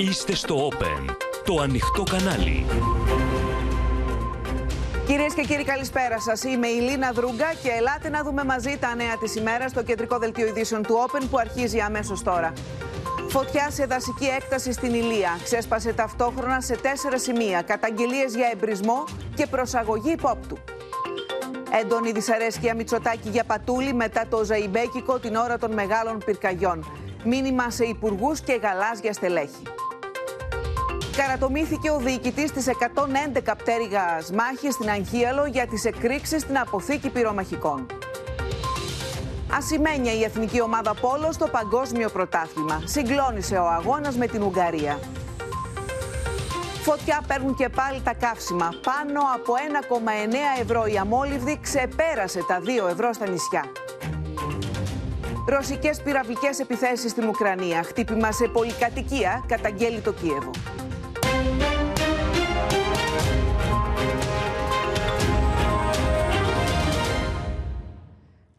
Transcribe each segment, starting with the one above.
Είστε στο Open, το ανοιχτό κανάλι. Κυρίες και κύριοι καλησπέρα σας. Είμαι η Λίνα Δρούγκα και ελάτε να δούμε μαζί τα νέα της ημέρας στο κεντρικό δελτίο ειδήσεων του Open που αρχίζει αμέσως τώρα. Φωτιά σε δασική έκταση στην Ηλία. Ξέσπασε ταυτόχρονα σε τέσσερα σημεία. Καταγγελίες για εμπρισμό και προσαγωγή υπόπτου. Έντονη δυσαρέσκεια Μητσοτάκη για πατούλη μετά το Ζαϊμπέκικο την ώρα των μεγάλων πυρκαγιών. Μήνυμα σε υπουργούς και γαλάζια στελέχη. Καρατομήθηκε ο διοικητής της 111 πτέρυγας μάχης στην Αγχίαλο για τις εκρήξεις στην αποθήκη πυρομαχικών. Ασημένια η εθνική ομάδα Πόλος στο παγκόσμιο πρωτάθλημα. Συγκλώνησε ο αγώνας με την Ουγγαρία. Φωτιά παίρνουν και πάλι τα καύσιμα. Πάνω από 1,9 ευρώ η αμόλυβδη ξεπέρασε τα 2 ευρώ στα νησιά. Ρωσικές πυραυλικές επιθέσεις στην Ουκρανία. Χτύπημα σε πολυκατοικία, καταγγέλει το Κίεβο.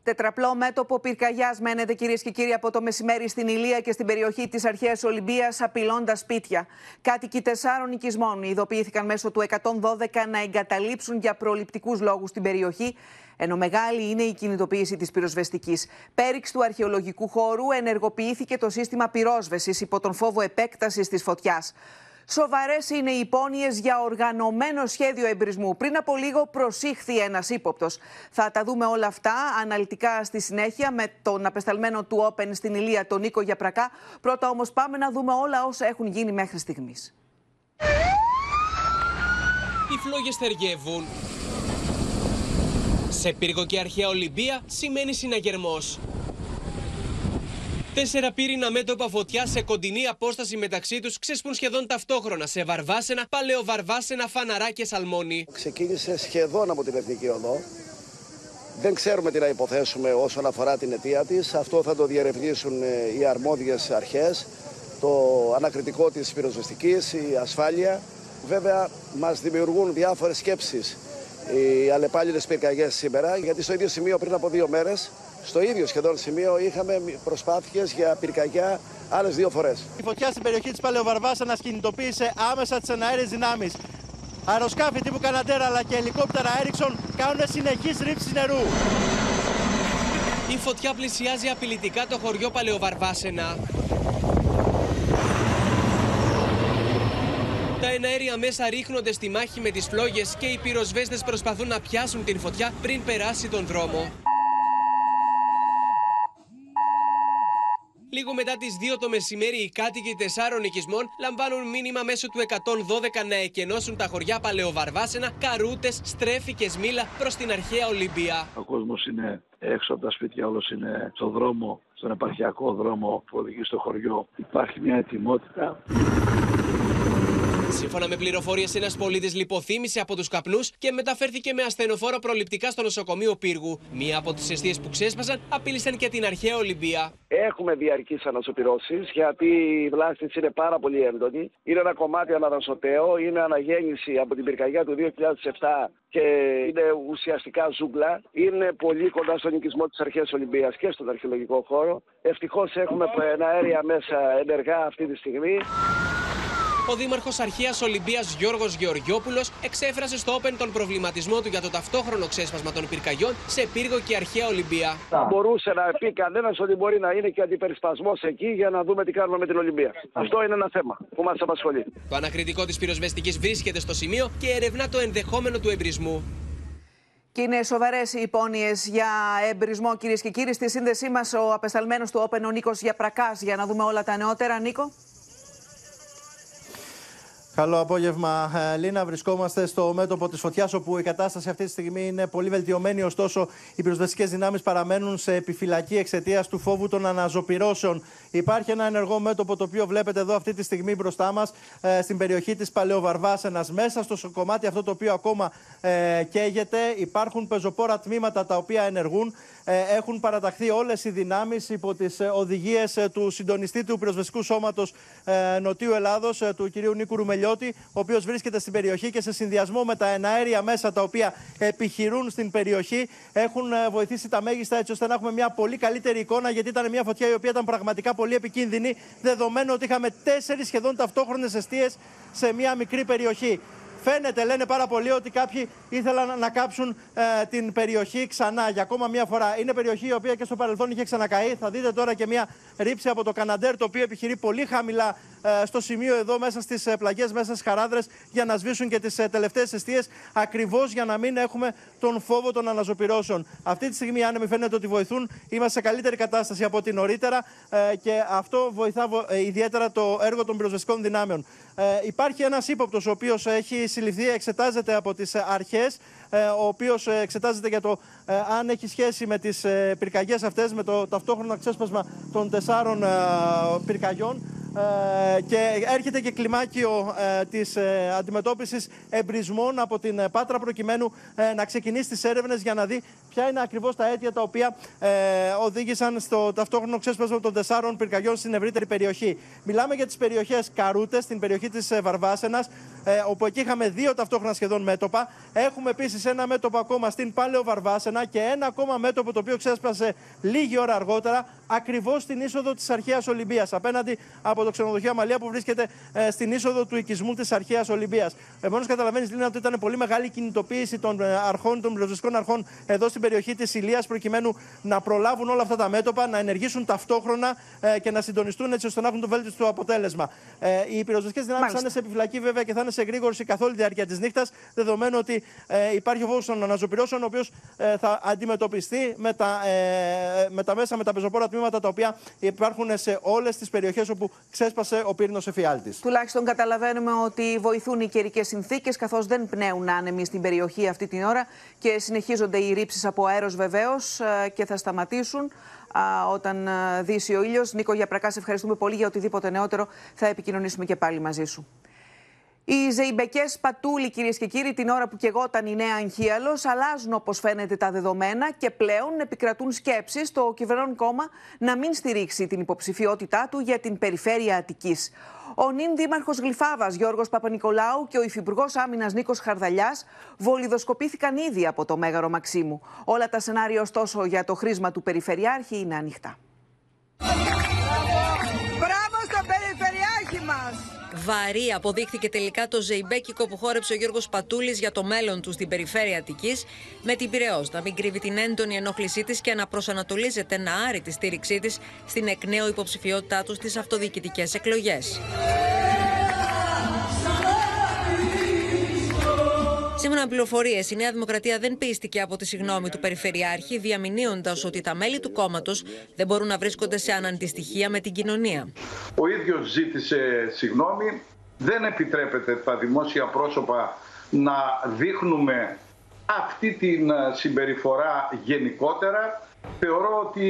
Τετραπλό μέτωπο πυρκαγιάς μένεται κυρίες και κύριοι από το μεσημέρι στην Ηλία και στην περιοχή της αρχαίας Ολυμπίας, απειλώντας σπίτια. Κάτοικοι τεσσάρων οικισμών ειδοποιήθηκαν μέσω του 112 να εγκαταλείψουν για προληπτικούς λόγους την περιοχή, ενώ μεγάλη είναι η κινητοποίηση της πυροσβεστικής. Πέριξ του αρχαιολογικού χώρου ενεργοποιήθηκε το σύστημα πυρόσβεσης υπό τον φόβο επέκτασης της φωτιάς. Σοβαρές είναι οι υπόνοιες για οργανωμένο σχέδιο εμπρισμού. Πριν από λίγο προσήχθη ένας ύποπτος. Θα τα δούμε όλα αυτά αναλυτικά στη συνέχεια με τον απεσταλμένο του Open στην Ηλία, τον Νίκο Γιαπρακά. Πρώτα όμως πάμε να δούμε όλα όσα έχουν γίνει μέχρι στιγμής. Οι φλόγες θεργεύουν. Σε πύργο και αρχαία Ολυμπία σημαίνει συναγερμός. Τέσσερα πύρινα μέτωπα φωτιά σε κοντινή απόσταση μεταξύ τους ξέσπουν σχεδόν ταυτόχρονα σε βαρβάσενα, παλαιοβαρβάσενα, φαναρά και σαλμόνι. Ξεκίνησε σχεδόν από την Εθνική Οδό. Δεν ξέρουμε τι να υποθέσουμε όσον αφορά την αιτία της. Αυτό θα το διερευνήσουν ε, οι αρμόδιες αρχές. Το ανακριτικό της πυροσβεστικής, η ασφάλεια. Βέβαια, μας δημιουργούν διάφορες σκέψεις οι αλλεπάλληλες πυρκαγιές σήμερα, γιατί στο ίδιο σημείο πριν από δύο μέρες στο ίδιο σχεδόν σημείο είχαμε προσπάθειες για πυρκαγιά άλλες δύο φορές. Η φωτιά στην περιοχή της Παλαιοβαρβάσανας κινητοποίησε άμεσα τις εναέρειες δυνάμεις. Αεροσκάφη τύπου Καναντέρα αλλά και ελικόπτερα Έριξον κάνουν συνεχείς ρήψεις νερού. Η φωτιά πλησιάζει απειλητικά το χωριό Παλαιοβαρβάσενα. Τα εναέρια μέσα ρίχνονται στη μάχη με τις φλόγες και οι πυροσβέστες προσπαθούν να πιάσουν την φωτιά πριν περάσει τον δρόμο. Λίγο μετά τις 2 το μεσημέρι, οι κάτοικοι τεσσάρων οικισμών λαμβάνουν μήνυμα μέσω του 112 να εκενώσουν τα χωριά Παλαιοβαρβάσενα, Καρούτες, Στρέφη και Σμίλα προς την αρχαία Ολυμπία. Ο κόσμος είναι έξω από τα σπίτια, όλος είναι στο δρόμο, στον επαρχιακό δρόμο που οδηγεί στο χωριό. Υπάρχει μια ετοιμότητα. Σύμφωνα με πληροφορίες, ένας πολίτης λιποθύμησε από τους καπνούς και μεταφέρθηκε με ασθενοφόρο προληπτικά στο νοσοκομείο Πύργου. Μία από τις αιστείες που ξέσπασαν απείλησαν και την αρχαία Ολυμπία. Έχουμε διαρκείς ανασωπηρώσεις γιατί η βλάστη είναι πάρα πολύ έντονη. Είναι ένα κομμάτι αναδασωτέο, είναι αναγέννηση από την πυρκαγιά του 2007 και είναι ουσιαστικά ζούγκλα. Είναι πολύ κοντά στον οικισμό της Αρχαίας Ολυμπίας και στον αρχαιολογικό χώρο. Ευτυχώς έχουμε ένα αέρια μέσα ενεργά αυτή τη στιγμή. Ο Δήμαρχος Αρχαίας Ολυμπίας Γιώργος Γεωργιόπουλος εξέφρασε στο Open τον προβληματισμό του για το ταυτόχρονο ξέσπασμα των πυρκαγιών σε πύργο και Αρχαία Ολυμπία. Θα μπορούσε να πει κανένας ότι μπορεί να είναι και αντιπερισπασμός εκεί για να δούμε τι κάνουμε με την Ολυμπία. Αυτό είναι ένα θέμα που μας απασχολεί. Το ανακριτικό της πυροσβεστικής βρίσκεται στο σημείο και ερευνά το ενδεχόμενο του εμπρισμού. Και είναι σοβαρές οι υπόνοιες για εμπρισμό, κυρίες και κύριοι. Στη σύνδεσή μας, ο απεσταλμένος του Open, ο Νίκος Γιαπρακά, για να δούμε όλα τα νεότερα. Νίκο. Καλό απόγευμα, ε, Λίνα. Βρισκόμαστε στο μέτωπο της φωτιάς, όπου η κατάσταση αυτή τη στιγμή είναι πολύ βελτιωμένη. Ωστόσο, οι πυροσβεστικές δυνάμεις παραμένουν σε επιφυλακή εξαιτίας του φόβου των αναζωπηρώσεων. Υπάρχει ένα ενεργό μέτωπο, το οποίο βλέπετε εδώ αυτή τη στιγμή μπροστά μας, ε, στην περιοχή της Παλαιοβαρβάσενας. Μέσα στο κομμάτι αυτό το οποίο ακόμα ε, καίγεται, υπάρχουν πεζοπόρα τμήματα τα οποία ενεργούν. Έχουν παραταχθεί όλες οι δυνάμεις υπό τις οδηγίες του συντονιστή του πυροσβεστικού σώματος Νοτιού Ελλάδος, του κ. Νίκου Ρουμελιού Τελειώτη, ο οποίος βρίσκεται στην περιοχή και σε συνδυασμό με τα εναέρια μέσα τα οποία επιχειρούν στην περιοχή έχουν ε, βοηθήσει τα μέγιστα έτσι ώστε να έχουμε μια πολύ καλύτερη εικόνα. Γιατί ήταν μια φωτιά η οποία ήταν πραγματικά πολύ επικίνδυνη, δεδομένου ότι είχαμε τέσσερις σχεδόν ταυτόχρονες αιστείες σε μια μικρή περιοχή. Φαίνεται, λένε πάρα πολύ, ότι κάποιοι ήθελαν να κάψουν ε, την περιοχή ξανά για ακόμα μία φορά. Είναι περιοχή η οποία και στο παρελθόν είχε ξανακαεί. Θα δείτε τώρα και μία ρήψη από το Καναντέρ, το οποίο επιχειρεί πολύ χαμηλά ε, στο σημείο εδώ, μέσα στις ε, πλαγιές, μέσα στις χαράδρες, για να σβήσουν και τις ε, τελευταίες αιστείες, ακριβώς για να μην έχουμε τον φόβο των αναζωπηρώσεων. Αυτή τη στιγμή, οι άνεμοι φαίνεται ότι βοηθούν. Είμαστε σε καλύτερη κατάσταση από ό,τι νωρίτερα ε, και αυτό βοηθά ε, ιδιαίτερα το έργο των πυροσβεστικών δυνάμεων. Ε, υπάρχει ένας ύποπτος, ο οποίος έχει συλληφθεί, εξετάζεται από τις αρχές, ο οποίος εξετάζεται για το αν έχει σχέση με τις πυρκαγιές αυτές, με το ταυτόχρονα ξέσπασμα των τεσσάρων πυρκαγιών. Ε, και έρχεται και κλιμάκιο ε, της ε, αντιμετώπισης εμπρισμών από την Πάτρα προκειμένου να ξεκινήσει τις έρευνες για να δει ποια είναι ακριβώς τα αίτια τα οποία οδήγησαν στο ταυτόχρονο ξέσπασμα των τεσσάρων πυρκαγιών στην ευρύτερη περιοχή. Μιλάμε για τις περιοχές Καρούτες, στην περιοχή της Βαρβάσενας, όπου εκεί είχαμε δύο ταυτόχρονα σχεδόν μέτωπα. Έχουμε επίσης ένα μέτωπο ακόμα στην Πάλαιο Βαρβάσενα και ένα ακόμα μέτωπο το οποίο ξέσπασε λίγη ώρα αργότερα, ακριβώς στην είσοδο της Αρχαίας Ολυμπίας, απέναντι από από το ξενοδοχείο Αμαλία που βρίσκεται ε, στην είσοδο του οικισμού της Αρχαίας Ολυμπίας. Επομένως, καταλαβαίνεις, Λίνα, ότι ήταν πολύ μεγάλη κινητοποίηση των ε, αρχών, των πυροσβεστικών αρχών εδώ στην περιοχή της Ηλίας, προκειμένου να προλάβουν όλα αυτά τα μέτωπα, να ενεργήσουν ταυτόχρονα ε, και να συντονιστούν έτσι ώστε να έχουν το βέλτιστο αποτέλεσμα. Ε, οι πυροσβεστικές δυνάμεις θα είναι σε επιφυλακή βέβαια και θα είναι σε γρήγορση καθ' όλη τη διάρκεια της νύχτας, δεδομένου ότι ε, υπάρχει ο φόβο των αναζωπηρώσεων, ο οποίος ε, θα αντιμετωπιστεί με τα, ε, με τα μέσα, με τα πεζοπόρα τμήματα τα οποία υπάρχουν σε όλες τις περιοχές όπου ξέσπασε ο πύρινο εφιάλτης. Τουλάχιστον καταλαβαίνουμε ότι βοηθούν οι καιρικές συνθήκες, καθώς δεν πνέουν άνεμοι στην περιοχή αυτή την ώρα και συνεχίζονται οι ρήψεις από αέρος βεβαίως ε, και θα σταματήσουν όταν ε, δύσει ο ήλιος. Νίκο Γιαπρακά, σε ευχαριστούμε πολύ για οτιδήποτε νεότερο. Θα επικοινωνήσουμε και πάλι μαζί σου. Οι ζεϊμπεκές πατούλοι, κυρίες και κύριοι, την ώρα που κεγόταν η νέα Αγχίαλο, αλλάζουν όπως φαίνεται τα δεδομένα και πλέον επικρατούν σκέψεις στο κυβερνών κόμμα να μην στηρίξει την υποψηφιότητά του για την περιφέρεια Αττικής. Ο νυν δήμαρχος Γλυφάβας Γιώργος Παπα-Νικολάου και ο υφυπουργός άμυνας Νίκος Χαρδαλιάς βολιδοσκοπήθηκαν ήδη από το Μέγαρο Μαξίμου. Όλα τα σενάρια, ωστόσο, για το χρήσμα του Περιφερειάρχη είναι ανοιχτά. Μπράβο στον Περιφερειάρχη μας! Βαρύ αποδείχθηκε τελικά το ζεϊμπέκικο που χόρεψε ο Γιώργος Πατούλης για το μέλλον του στην περιφέρεια Αττικής, με την Πυραιός να μην κρύβει την έντονη ενόχλησή της και να προσανατολίζεται να άρει τη στήριξή της στην εκ νέου υποψηφιότητά του στις αυτοδιοικητικές εκλογές. Σύμφωνα με πληροφορίες, η Νέα Δημοκρατία δεν πίστηκε από τη συγνώμη του Περιφερειάρχη, διαμηνύοντας ότι τα μέλη του κόμματος δεν μπορούν να βρίσκονται σε αναντιστοιχεία με την κοινωνία. Ο ίδιος ζήτησε συγνώμη. Δεν επιτρέπεται τα δημόσια πρόσωπα να δείχνουμε αυτή την συμπεριφορά γενικότερα. Θεωρώ ότι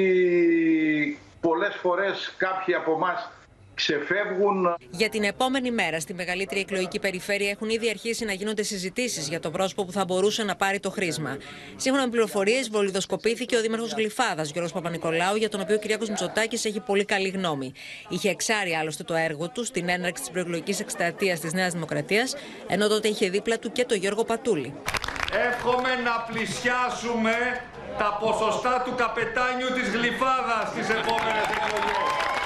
πολλές φορές κάποιοι από εμάς ξεφεύγουν. Για την επόμενη μέρα στη μεγαλύτερη εκλογική περιφέρεια έχουν ήδη αρχίσει να γίνονται συζητήσεις για το πρόσωπο που θα μπορούσε να πάρει το χρήσμα. Σύμφωνα με πληροφορίες, βολιδοσκοπήθηκε ο Δήμαρχος Γλυφάδας, Γιώργος Παπα-Νικολάου, για τον οποίο ο Κυριάκος Μητσοτάκης έχει πολύ καλή γνώμη. Είχε εξάρει άλλωστε το έργο του στην έναρξη της προεκλογικής εκστρατείας της Νέας Δημοκρατίας, ενώ τότε είχε δίπλα του και τον Γιώργο Πατούλη. Εύχομαι να πλησιάσουμε τα ποσοστά του καπετάνιου της Γλυφάδας στις επόμενες εκλογές.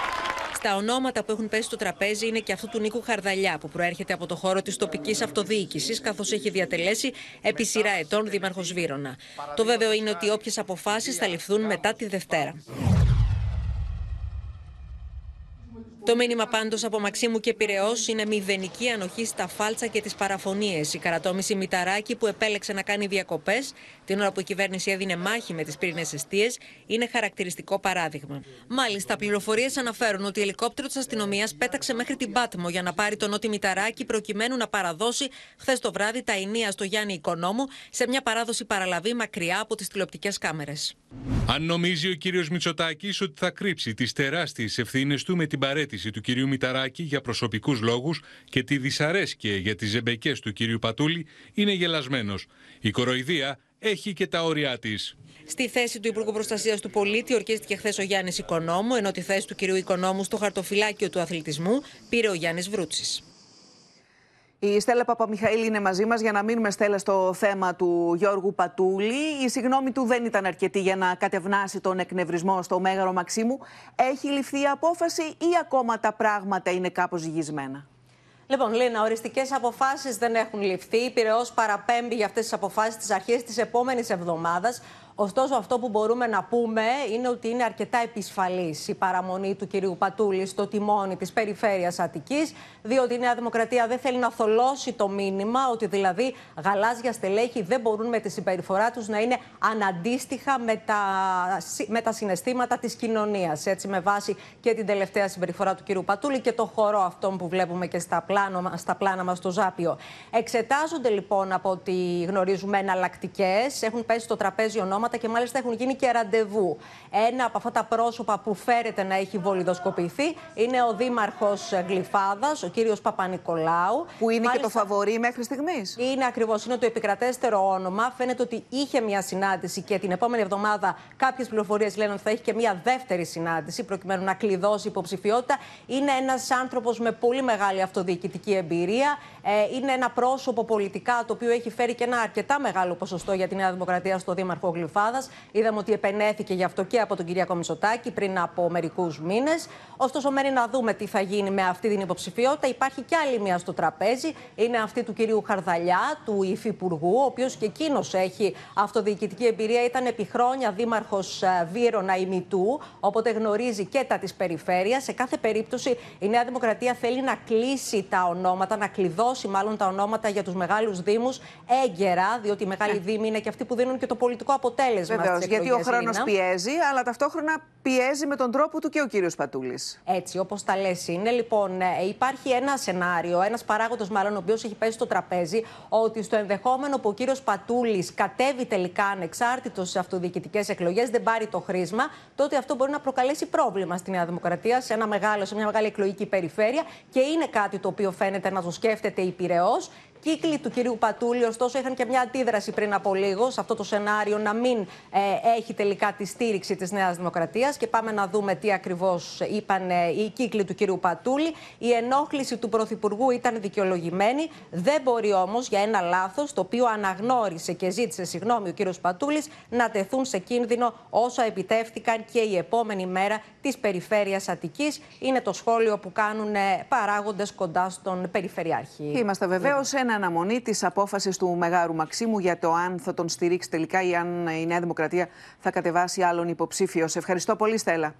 Τα ονόματα που έχουν πέσει στο τραπέζι είναι και αυτού του Νίκου Χαρδαλιά, που προέρχεται από το χώρο της τοπικής αυτοδιοίκησης, καθώς έχει διατελέσει επί σειρά ετών δήμαρχος Βύρονα. Το βέβαιο είναι ότι όποιες αποφάσεις θα ληφθούν μετά τη Δευτέρα. Το μήνυμα πάντως από Μαξίμου και Πυραιός είναι μηδενική ανοχή στα φάλτσα και τις παραφωνίες. Η καρατόμηση Μηταράκη που επέλεξε να κάνει διακοπές την ώρα που η κυβέρνηση έδινε μάχη με τις πύρινε αιστείες είναι χαρακτηριστικό παράδειγμα. Μάλιστα, πληροφορίες αναφέρουν ότι ελικόπτερος της αστυνομίας πέταξε μέχρι την Πάτμο για να πάρει τον Νότι Μηταράκη προκειμένου να παραδώσει χθες το βράδυ τα ενία στο Γιάννη Οικονόμου σε μια παράδοση παραλαβή μακριά από τις τηλεοπτικές κάμερες. Αν νομίζει ο κύριος Μητσοτάκης ότι θα κρύψει τις τεράστιες ευθύνες του με την παρέτηση του κυρίου Μηταράκη για προσωπικούς λόγους και τη δυσαρέσκεια για τις ζεμπεκές του κυρίου Πατούλη είναι γελασμένος. Η κοροϊδία έχει και τα όρια της. Στη θέση του Υπουργού Προστασίας του Πολίτη ορκίστηκε χθες ο Γιάννης Οικονόμου, ενώ τη θέση του κυρίου Οικονόμου στο χαρτοφυλάκιο του αθλητισμού πήρε ο Γιάννης Βρούτσης. Η Στέλλα Παπαμιχαήλ είναι μαζί μας για να μείνουμε, Στέλλα, στο θέμα του Γιώργου Πατούλη. Η συγγνώμη του δεν ήταν αρκετή για να κατευνάσει τον εκνευρισμό στο Μέγαρο Μαξίμου. Έχει ληφθεί η απόφαση ή ακόμα τα πράγματα είναι κάπως ζυγισμένα; Λοιπόν, Λίνα, οριστικές αποφάσεις δεν έχουν ληφθεί. Η Πυραιός παραπέμπει για αυτές τις αποφάσεις τις αρχές της επόμενης εβδομάδας. Ωστόσο, αυτό που μπορούμε να πούμε είναι ότι είναι αρκετά επισφαλής η παραμονή του κυρίου Πατούλη στο τιμόνι της περιφέρειας Αττικής, διότι η Νέα Δημοκρατία δεν θέλει να θολώσει το μήνυμα ότι δηλαδή γαλάζια στελέχη δεν μπορούν με τη συμπεριφορά τους να είναι αναντίστοιχα με τα, με τα συναισθήματα της κοινωνίας. Έτσι, με βάση και την τελευταία συμπεριφορά του κυρίου Πατούλη και το χορό αυτόν που βλέπουμε και στα, πλάνο, στα πλάνα μα στο Ζάπιο. Εξετάζονται λοιπόν από ό,τι γνωρίζουμε εναλλακτικές. Έχουν πέσει στο τραπέζι ονόματα και μάλιστα έχουν γίνει και ραντεβού. Ένα από αυτά τα πρόσωπα που φέρεται να έχει βολιδοσκοπηθεί είναι ο Δήμαρχος Γλυφάδας, ο κύριος Παπα-Νικολάου. Που είναι μάλιστα, και το φαβορή μέχρι στιγμής. Είναι ακριβώς, είναι το επικρατέστερο όνομα. Φαίνεται ότι είχε μια συνάντηση και την επόμενη εβδομάδα κάποιες πληροφορίες λένε ότι θα έχει και μια δεύτερη συνάντηση προκειμένου να κλειδώσει υποψηφιότητα. Είναι ένας άνθρωπος με πολύ μεγάλη αυτοδιοικητική εμπειρία. Ε, είναι ένα πρόσωπο πολιτικά το οποίο έχει φέρει και ένα αρκετά μεγάλο ποσοστό για τη Νέα Δημοκρατία στο Δήμαρχο Γλυφάδας. Είδαμε ότι επενέθηκε γι' αυτό και από τον Κυριακό Μητσοτάκη πριν από μερικούς μήνες. Ωστόσο, μένει να δούμε τι θα γίνει με αυτή την υποψηφιότητα. Υπάρχει και άλλη μία στο τραπέζι. Είναι αυτή του κυρίου Χαρδαλιά, του Υφυπουργού, ο οποίος και εκείνος έχει αυτοδιοικητική εμπειρία. Ήταν επί χρόνια δήμαρχος ε, Βύρονα ημιτού, οπότε γνωρίζει και τα της περιφέρειας. Σε κάθε περίπτωση, η Νέα Δημοκρατία θέλει να κλείσει τα ονόματα, να κλειδώσει μάλλον τα ονόματα για τους μεγάλους Δήμους έγκαιρα, διότι οι μεγάλοι ναι. Δήμοι είναι και αυτοί που δίνουν και το πολιτικό αποτέλεσμα αποτέλεσμα. Βεβαίως, γιατί ο χρόνος πιέζει, αλλά ταυτόχρονα πιέζει με τον τρόπο του και ο κύριος Πατούλης. Έτσι, όπως τα λες, είναι. Λοιπόν, ε, υπάρχει ένα σενάριο, ένας παράγοντας μάλλον, ο οποίος έχει πέσει στο τραπέζι, ότι στο ενδεχόμενο που ο κύριος Πατούλης κατέβει τελικά ανεξάρτητος σε αυτοδιοικητικές εκλογές, δεν πάρει το χρήσμα, τότε αυτό μπορεί να προκαλέσει πρόβλημα στη Νέα Δημοκρατία, σε, ένα μεγάλο, σε μια μεγάλη εκλογική περιφέρεια και είναι κάτι το οποίο φαίνεται να το σκέφτεται η Πυραιό κύκλοι του κυρίου Πατούλη, ωστόσο, είχαν και μια αντίδραση πριν από λίγο σε αυτό το σενάριο να μην ε, έχει τελικά τη στήριξη της Νέας Δημοκρατίας. Και πάμε να δούμε τι ακριβώς είπαν ε, οι κύκλοι του κυρίου Πατούλη. Η ενόχληση του Πρωθυπουργού ήταν δικαιολογημένη. Δεν μπορεί όμως για ένα λάθος, το οποίο αναγνώρισε και ζήτησε συγγνώμη ο κύριος Πατούλης, να τεθούν σε κίνδυνο όσα επιτεύχθηκαν και η επόμενη μέρα της περιφέρειας Αττικής. Είναι το σχόλιο που κάνουν ε, παράγοντες κοντά στον Περιφερειάρχη. Είμαστε βεβαίως ένα αναμονή της απόφασης του Μεγάρου Μαξίμου για το αν θα τον στηρίξει τελικά ή αν η Νέα Δημοκρατία θα κατεβάσει άλλον υποψήφιο. Σε ευχαριστώ πολύ, Στέλλα.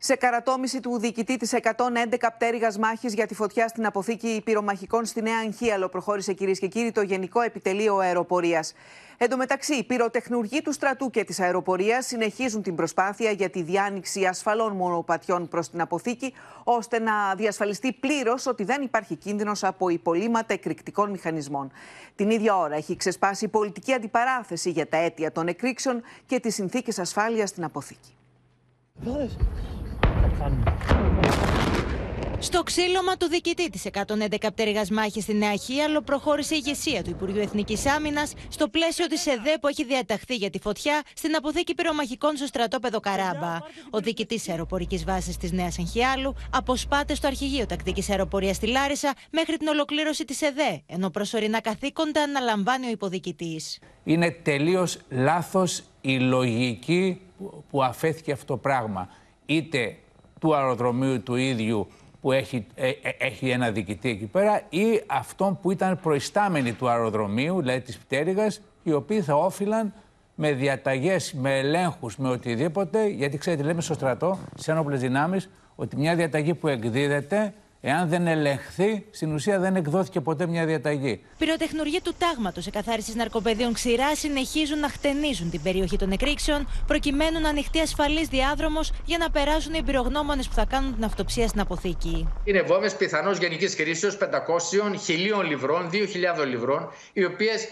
Σε καρατόμηση του διοικητή της 111 πτέρυγας μάχης για τη φωτιά στην αποθήκη πυρομαχικών στη Νέα Αγχίαλο, προχώρησε κυρίες και κύριοι το Γενικό Επιτελείο Αεροπορίας. Εν τω μεταξύ, οι πυροτεχνουργοί του στρατού και της αεροπορίας συνεχίζουν την προσπάθεια για τη διάνοιξη ασφαλών μονοπατιών προς την αποθήκη, ώστε να διασφαλιστεί πλήρως ότι δεν υπάρχει κίνδυνος από υπολείμματα εκρηκτικών μηχανισμών. Την ίδια ώρα έχει ξεσπάσει πολιτική αντιπαράθεση για τα αίτια των εκρήξεων και τις συνθήκες ασφάλειας στην αποθήκη. Στο ξύλωμα του διοικητή της 111 πτέρυγα μάχη στη Νέα Χίαλο προχώρησε η ηγεσία του Υπουργείου Εθνικής Άμυνας στο πλαίσιο της ΕΔΕ που έχει διαταχθεί για τη φωτιά στην αποθήκη πυρομαχικών στο στρατόπεδο Καράμπα. Ο διοικητής αεροπορικής βάσης της Νέας Εγχιάλου αποσπάται στο αρχηγείο τακτικής αεροπορίας στη Λάρισα μέχρι την ολοκλήρωση της ΕΔΕ, ενώ προσωρινά καθήκοντα αναλαμβάνει ο υποδικητή. Είναι τελείως λάθος η λογική που αφέθηκε αυτό το πράγμα. Είτε του αεροδρομίου του ίδιου που έχει, ε, ε, έχει ένα διοικητή εκεί πέρα ή αυτών που ήταν προϊστάμενοι του αεροδρομίου, δηλαδή της πτέρυγας, οι οποίοι θα όφυλαν με διαταγές, με ελέγχους, με οτιδήποτε, γιατί ξέρετε λέμε στο στρατό, σε ένοπλες δυνάμεις, ότι μια διαταγή που εκδίδεται Εάν δεν ελεγχθεί, στην ουσία δεν εκδόθηκε ποτέ μια διαταγή. Πυροτεχνουργοί του τάγματος εκαθάριση ναρκοπαιδίων ξηρά συνεχίζουν να χτενίζουν την περιοχή των εκρήξεων, προκειμένου να ανοιχτεί ασφαλής διάδρομος για να περάσουν οι πυρογνώμονε που θα κάνουν την αυτοψία στην αποθήκη. Είναι βόμβες πιθανώς γενικής χρήσεως 500, 1000 λιβρών, 2000 λιβρών, οι οποίες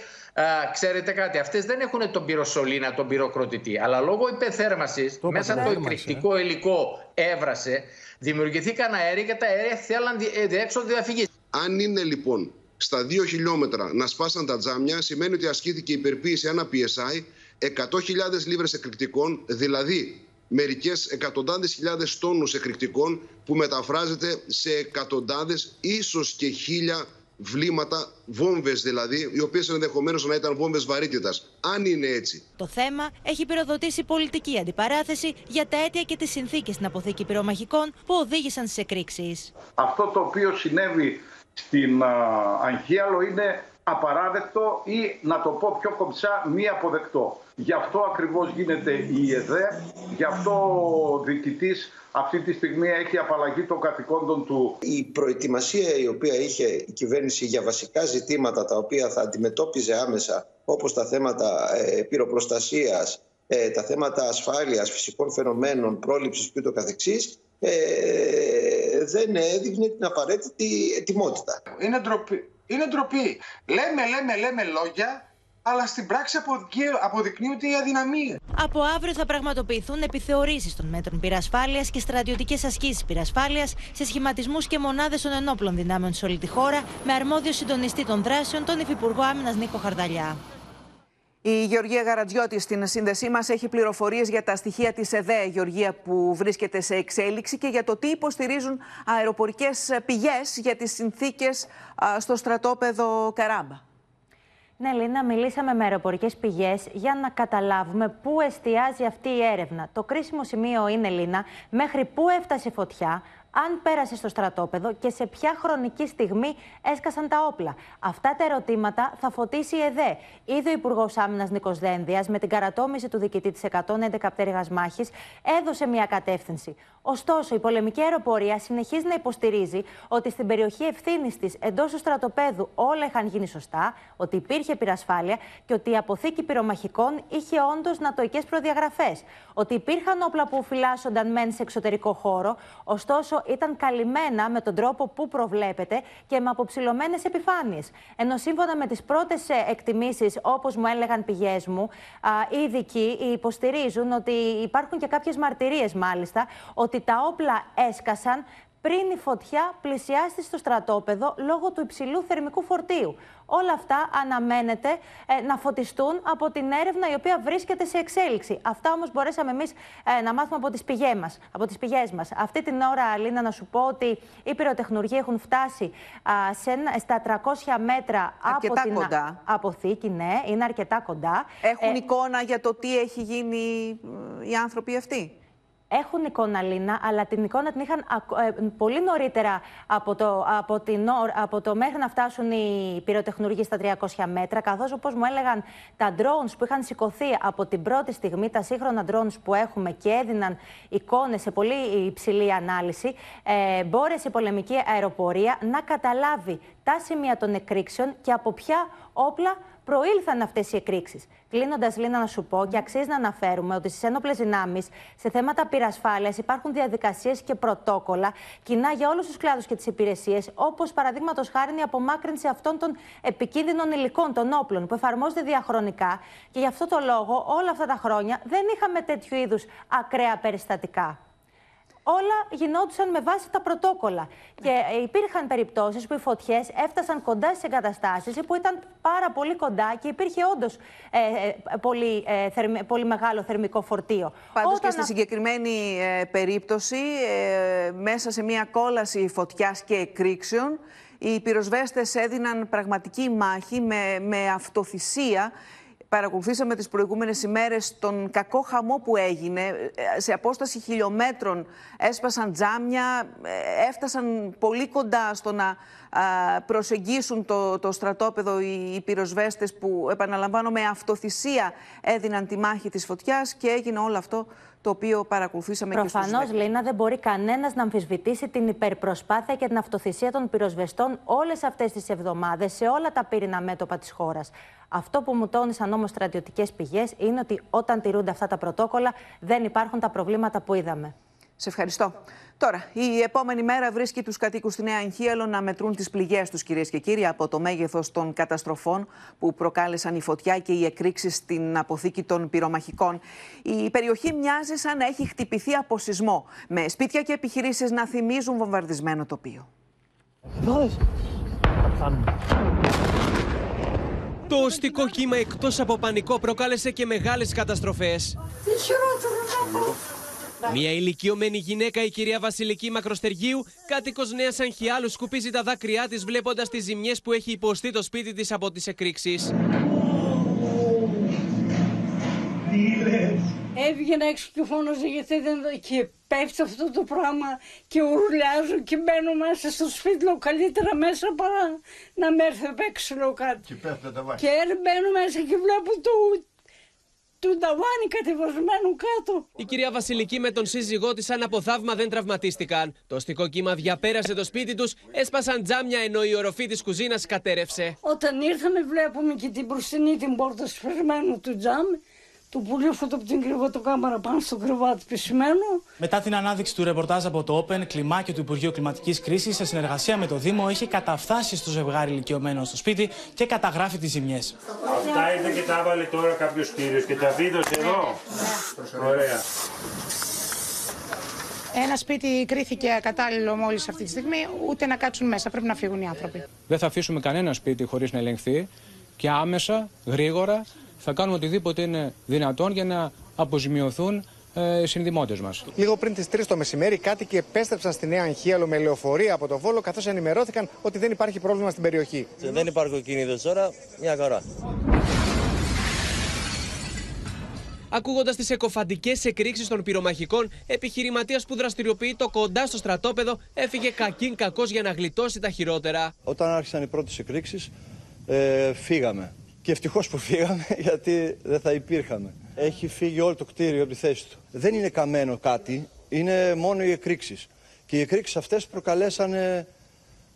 ξέρετε κάτι, αυτές δεν έχουν τον πυροσολίνα, τον πυροκροτητή. Αλλά λόγω υπεθέρμανσης, μέσα το εκρηκτικό υλικό έβρασε, δημιουργηθήκαν αέρια και τα αέρια θέλαν ε, διέξοδο διαφυγής. Αν είναι λοιπόν στα 2 χιλιόμετρα να σπάσαν τα τζάμια, σημαίνει ότι ασκήθηκε υπερποίηση ένα PSI 100.000 λίβρες εκρηκτικών, δηλαδή μερικές εκατοντάδες χιλιάδες τόνους εκρηκτικών που μεταφράζεται σε εκατοντάδες ίσως και χίλια βλήματα, βόμβες δηλαδή, οι οποίες ενδεχομένως να ήταν βόμβες βαρύτητας. Αν είναι έτσι. Το θέμα έχει πυροδοτήσει πολιτική αντιπαράθεση για τα αίτια και τις συνθήκες στην αποθήκη πυρομαχικών που οδήγησαν στι εκρήξει. Αυτό το οποίο συνέβη στην Αγχίαλο είναι απαράδεκτο ή να το πω πιο κομψά μη αποδεκτό. Γι' αυτό ακριβώς γίνεται η ΕΔΕ, γι' αυτό ο διοικητής αυτή τη στιγμή έχει απαλλαγή των καθηκόντων του. Η προετοιμασία η οποία είχε η κυβέρνηση για βασικά ζητήματα τα οποία θα αντιμετώπιζε άμεσα όπως τα θέματα ε, πυροπροστασίας, ε, τα θέματα ασφάλειας, φυσικών φαινομένων, πρόληψης και καθεξής, ε, δεν έδειχνε την απαραίτητη ετοιμότητα. Είναι ντροπή. Είναι ντροπή. Λέμε, λέμε, λέμε λόγια, αλλά στην πράξη αποδεικνύονται οι αδυναμίες. Από αύριο θα πραγματοποιηθούν επιθεωρήσεις των μέτρων πυρασφάλειας και στρατιωτικές ασκήσεις πυρασφάλειας σε σχηματισμούς και μονάδες των ενόπλων δυνάμεων σε όλη τη χώρα, με αρμόδιο συντονιστή των δράσεων, τον Υφυπουργό Άμυνας Νίκο Χαρδαλιά. Η Γεωργία Γαρατζιώτη στην σύνδεσή μας έχει πληροφορίες για τα στοιχεία της ΕΔΕ, Γεωργία, που βρίσκεται σε εξέλιξη και για το τι υποστηρίζουν αεροπορικές πηγές για τις συνθήκες στο στρατόπεδο Καράμπα. Ναι, Λίνα, μιλήσαμε με αεροπορικές πηγές για να καταλάβουμε πού εστιάζει αυτή η έρευνα. Το κρίσιμο σημείο είναι, Λίνα, μέχρι πού έφτασε η φωτιά, αν πέρασε στο στρατόπεδο και σε ποια χρονική στιγμή έσκασαν τα όπλα. Αυτά τα ερωτήματα θα φωτίσει η ΕΔΕ. Ήδη ο Υπουργός Άμυνας Νίκος Δένδιας, με την καρατόμηση του διοικητή της 111 πτέρυγας μάχης, έδωσε μια κατεύθυνση. Ωστόσο, η πολεμική αεροπορία συνεχίζει να υποστηρίζει ότι στην περιοχή ευθύνης της εντός του στρατοπέδου όλα είχαν γίνει σωστά, ότι υπήρχε πυρασφάλεια και ότι η αποθήκη πυρομαχικών είχε όντως νατοικέ προδιαγραφές. Ότι υπήρχαν όπλα που φυλάσσονταν μεν σε εξωτερικό χώρο, ωστόσο ήταν καλυμμένα με τον τρόπο που προβλέπεται και με αποψηλωμένες επιφάνειες. Ενώ σύμφωνα με τις πρώτες εκτιμήσεις, όπως μου έλεγαν πηγές μου, οι ειδικοί υποστηρίζουν ότι υπάρχουν και κάποιες μαρτυρίες μάλιστα ότι τα όπλα έσκασαν πριν η φωτιά πλησιάσει στο στρατόπεδο λόγω του υψηλού θερμικού φορτίου. Όλα αυτά αναμένεται ε, να φωτιστούν από την έρευνα η οποία βρίσκεται σε εξέλιξη. Αυτά όμως μπορέσαμε εμείς ε, να μάθουμε από τις πηγές μας. Από τις πηγές μας. Αυτή την ώρα, Αλίνα, να σου πω ότι οι πυροτεχνουργοί έχουν φτάσει σε, στα 300 μέτρα αρκετά από την κοντά. αποθήκη. Ναι, είναι αρκετά κοντά. Έχουν Ε, εικόνα για το τι έχει γίνει ε, οι άνθρωποι αυτοί; Έχουν εικόνα, Λίνα, αλλά την εικόνα την είχαν ακο- ε, πολύ νωρίτερα από το, από, την, ω- από το μέχρι να φτάσουν οι πυροτεχνουργοί στα 300 μέτρα, καθώς όπως μου έλεγαν τα drones που είχαν σηκωθεί από την πρώτη στιγμή, τα σύγχρονα drones που έχουμε και έδιναν εικόνες σε πολύ υψηλή ανάλυση, ε, μπόρεσε η πολεμική αεροπορία να καταλάβει τα σημεία των εκρήξεων και από ποια όπλα προήλθαν αυτές οι εκρήξεις. Κλείνοντας, Λίνα, να σου πω και αξίζει να αναφέρουμε ότι στις ένοπλες δυνάμεις, σε θέματα πυρασφάλειας, υπάρχουν διαδικασίες και πρωτόκολλα κοινά για όλους τους κλάδους και τις υπηρεσίες, όπως παραδείγματος χάρη η απομάκρυνση αυτών των επικίνδυνων υλικών, των όπλων, που εφαρμόζεται διαχρονικά. Και γι' αυτό το λόγο, όλα αυτά τα χρόνια δεν είχαμε τέτοιου είδους ακραία περιστατικά όλα γινόντουσαν με βάση τα πρωτόκολλα. Και ε, υπήρχαν περιπτώσεις που οι φωτιές έφτασαν κοντά στις εγκαταστάσεις που ήταν πάρα πολύ κοντά και υπήρχε όντως πολύ, ε, θερμ- πολύ μεγάλο θερμικό φορτίο. Πάντως και Όταν στη α- συγκεκριμένη ε, περίπτωση, ε, μέσα σε μια κόλαση φωτιάς και εκρήξεων, οι πυροσβέστες έδιναν πραγματική μάχη με, με αυτοθυσία. Παρακολουθήσαμε τις προηγούμενες ημέρες τον κακό χαμό που έγινε. Ε, Σε απόσταση χιλιόμετρων έσπασαν τζάμια, ε, έφτασαν πολύ κοντά στο να α, προσεγγίσουν το, το στρατόπεδο οι, οι πυροσβέστες που, επαναλαμβάνω, με αυτοθυσία έδιναν τη μάχη της φωτιάς και έγινε όλο αυτό το οποίο παρακολουθήσαμε και στους Προφανώς, Λίνα, δεν μπορεί κανένας να αμφισβητήσει την υπερπροσπάθεια και την αυτοθυσία των πυροσβεστών όλες αυτές τις εβδομάδες σε όλα τα πύρινα μέτωπα της χώρας. Αυτό που μου τόνισαν όμως στρατιωτικές πηγές είναι ότι όταν τηρούνται αυτά τα πρωτόκολλα δεν υπάρχουν τα προβλήματα που είδαμε. Σε ευχαριστώ. Τώρα, η επόμενη μέρα βρίσκει τους κατοίκους στη Νέα Αγχίαλο να μετρούν τις πληγές τους, κυρίες και κύριοι, από το μέγεθος των καταστροφών που προκάλεσαν η φωτιά και οι εκρήξεις στην αποθήκη των πυρομαχικών. Η περιοχή μοιάζει σαν να έχει χτυπηθεί από σεισμό, με σπίτια και επιχειρήσεις να θυμίζουν βομβαρδισμένο τοπίο. Το οστικό κύμα εκτός από πανικό προκάλεσε και μεγάλες καταστροφές. Μια ηλικιωμένη γυναίκα, η κυρία Βασιλική Μακροστεργίου, κάτοικος Νέας Αγχιάλου, σκουπίζει τα δάκρυά της βλέποντας τις ζημιές που έχει υποστεί το σπίτι της από τις εκρήξεις. Έβγαινα έξω και φώναζε γιατί δεν και πέφτει αυτό το πράγμα και ουρλιάζω και μπαίνω μέσα στο σπίτι λέω καλύτερα μέσα παρά να με έρθει απ' έξω λέω κάτι. Και πέφτει τα Και μπαίνω μέσα και βλέπω το, του ταβάνι κατεβασμένο κάτω. Η κυρία Βασιλική με τον σύζυγό της, σαν από θαύμα, δεν τραυματίστηκαν. Το αστικό κύμα διαπέρασε το σπίτι τους, έσπασαν τζάμια ενώ η οροφή της κουζίνας κατέρευσε. Όταν ήρθαμε, βλέπουμε και την μπροστινή την πόρτα σφαιρμένου του τζάμ. Το πουλί φωτο από την κρεβατοκάμαρα πάνω στο κρεβάτι πισμένο. Μετά την ανάδειξη του ρεπορτάζ από το Open, κλιμάκιο του Υπουργείου Κλιματικής Κρίσης, σε συνεργασία με το Δήμο, έχει καταφτάσει στο ζευγάρι ηλικιωμένο στο σπίτι και καταγράφει τις ζημιές. Αυτά είδε και τα έβαλε τώρα κάποιος κύριος και τα βίδωσε εδώ. Ωραία. Ένα σπίτι κρίθηκε ακατάλληλο μόλις αυτή τη στιγμή, ούτε να κάτσουν μέσα. Πρέπει να φύγουν οι άνθρωποι. Δεν θα αφήσουμε κανένα σπίτι χωρίς να ελεγχθεί και άμεσα, γρήγορα, θα κάνουμε οτιδήποτε είναι δυνατόν για να αποζημιωθούν ε, οι συνδημότες μας. Λίγο πριν τις 3 το μεσημέρι, οι κάτοικοι επέστρεψαν στη Νέα Αγχίαλο με λεωφορεία από το Βόλο, καθώς ενημερώθηκαν ότι δεν υπάρχει πρόβλημα στην περιοχή. Δεν υπάρχει κίνητο τώρα, μια χαρά. Ακούγοντας τις εκοφαντικές εκρήξεις των πυρομαχικών, επιχειρηματίας που δραστηριοποιείται κοντά στο στρατόπεδο έφυγε κακήν κακός για να γλιτώσει τα χειρότερα. Όταν άρχισαν οι πρώτες εκρήξεις, ε, φύγαμε. Και ευτυχώς που φύγαμε, γιατί δεν θα υπήρχαμε. Έχει φύγει όλο το κτίριο από τη θέση του. Δεν είναι καμένο κάτι, είναι μόνο οι εκρήξεις. Και οι εκρήξεις αυτές προκαλέσανε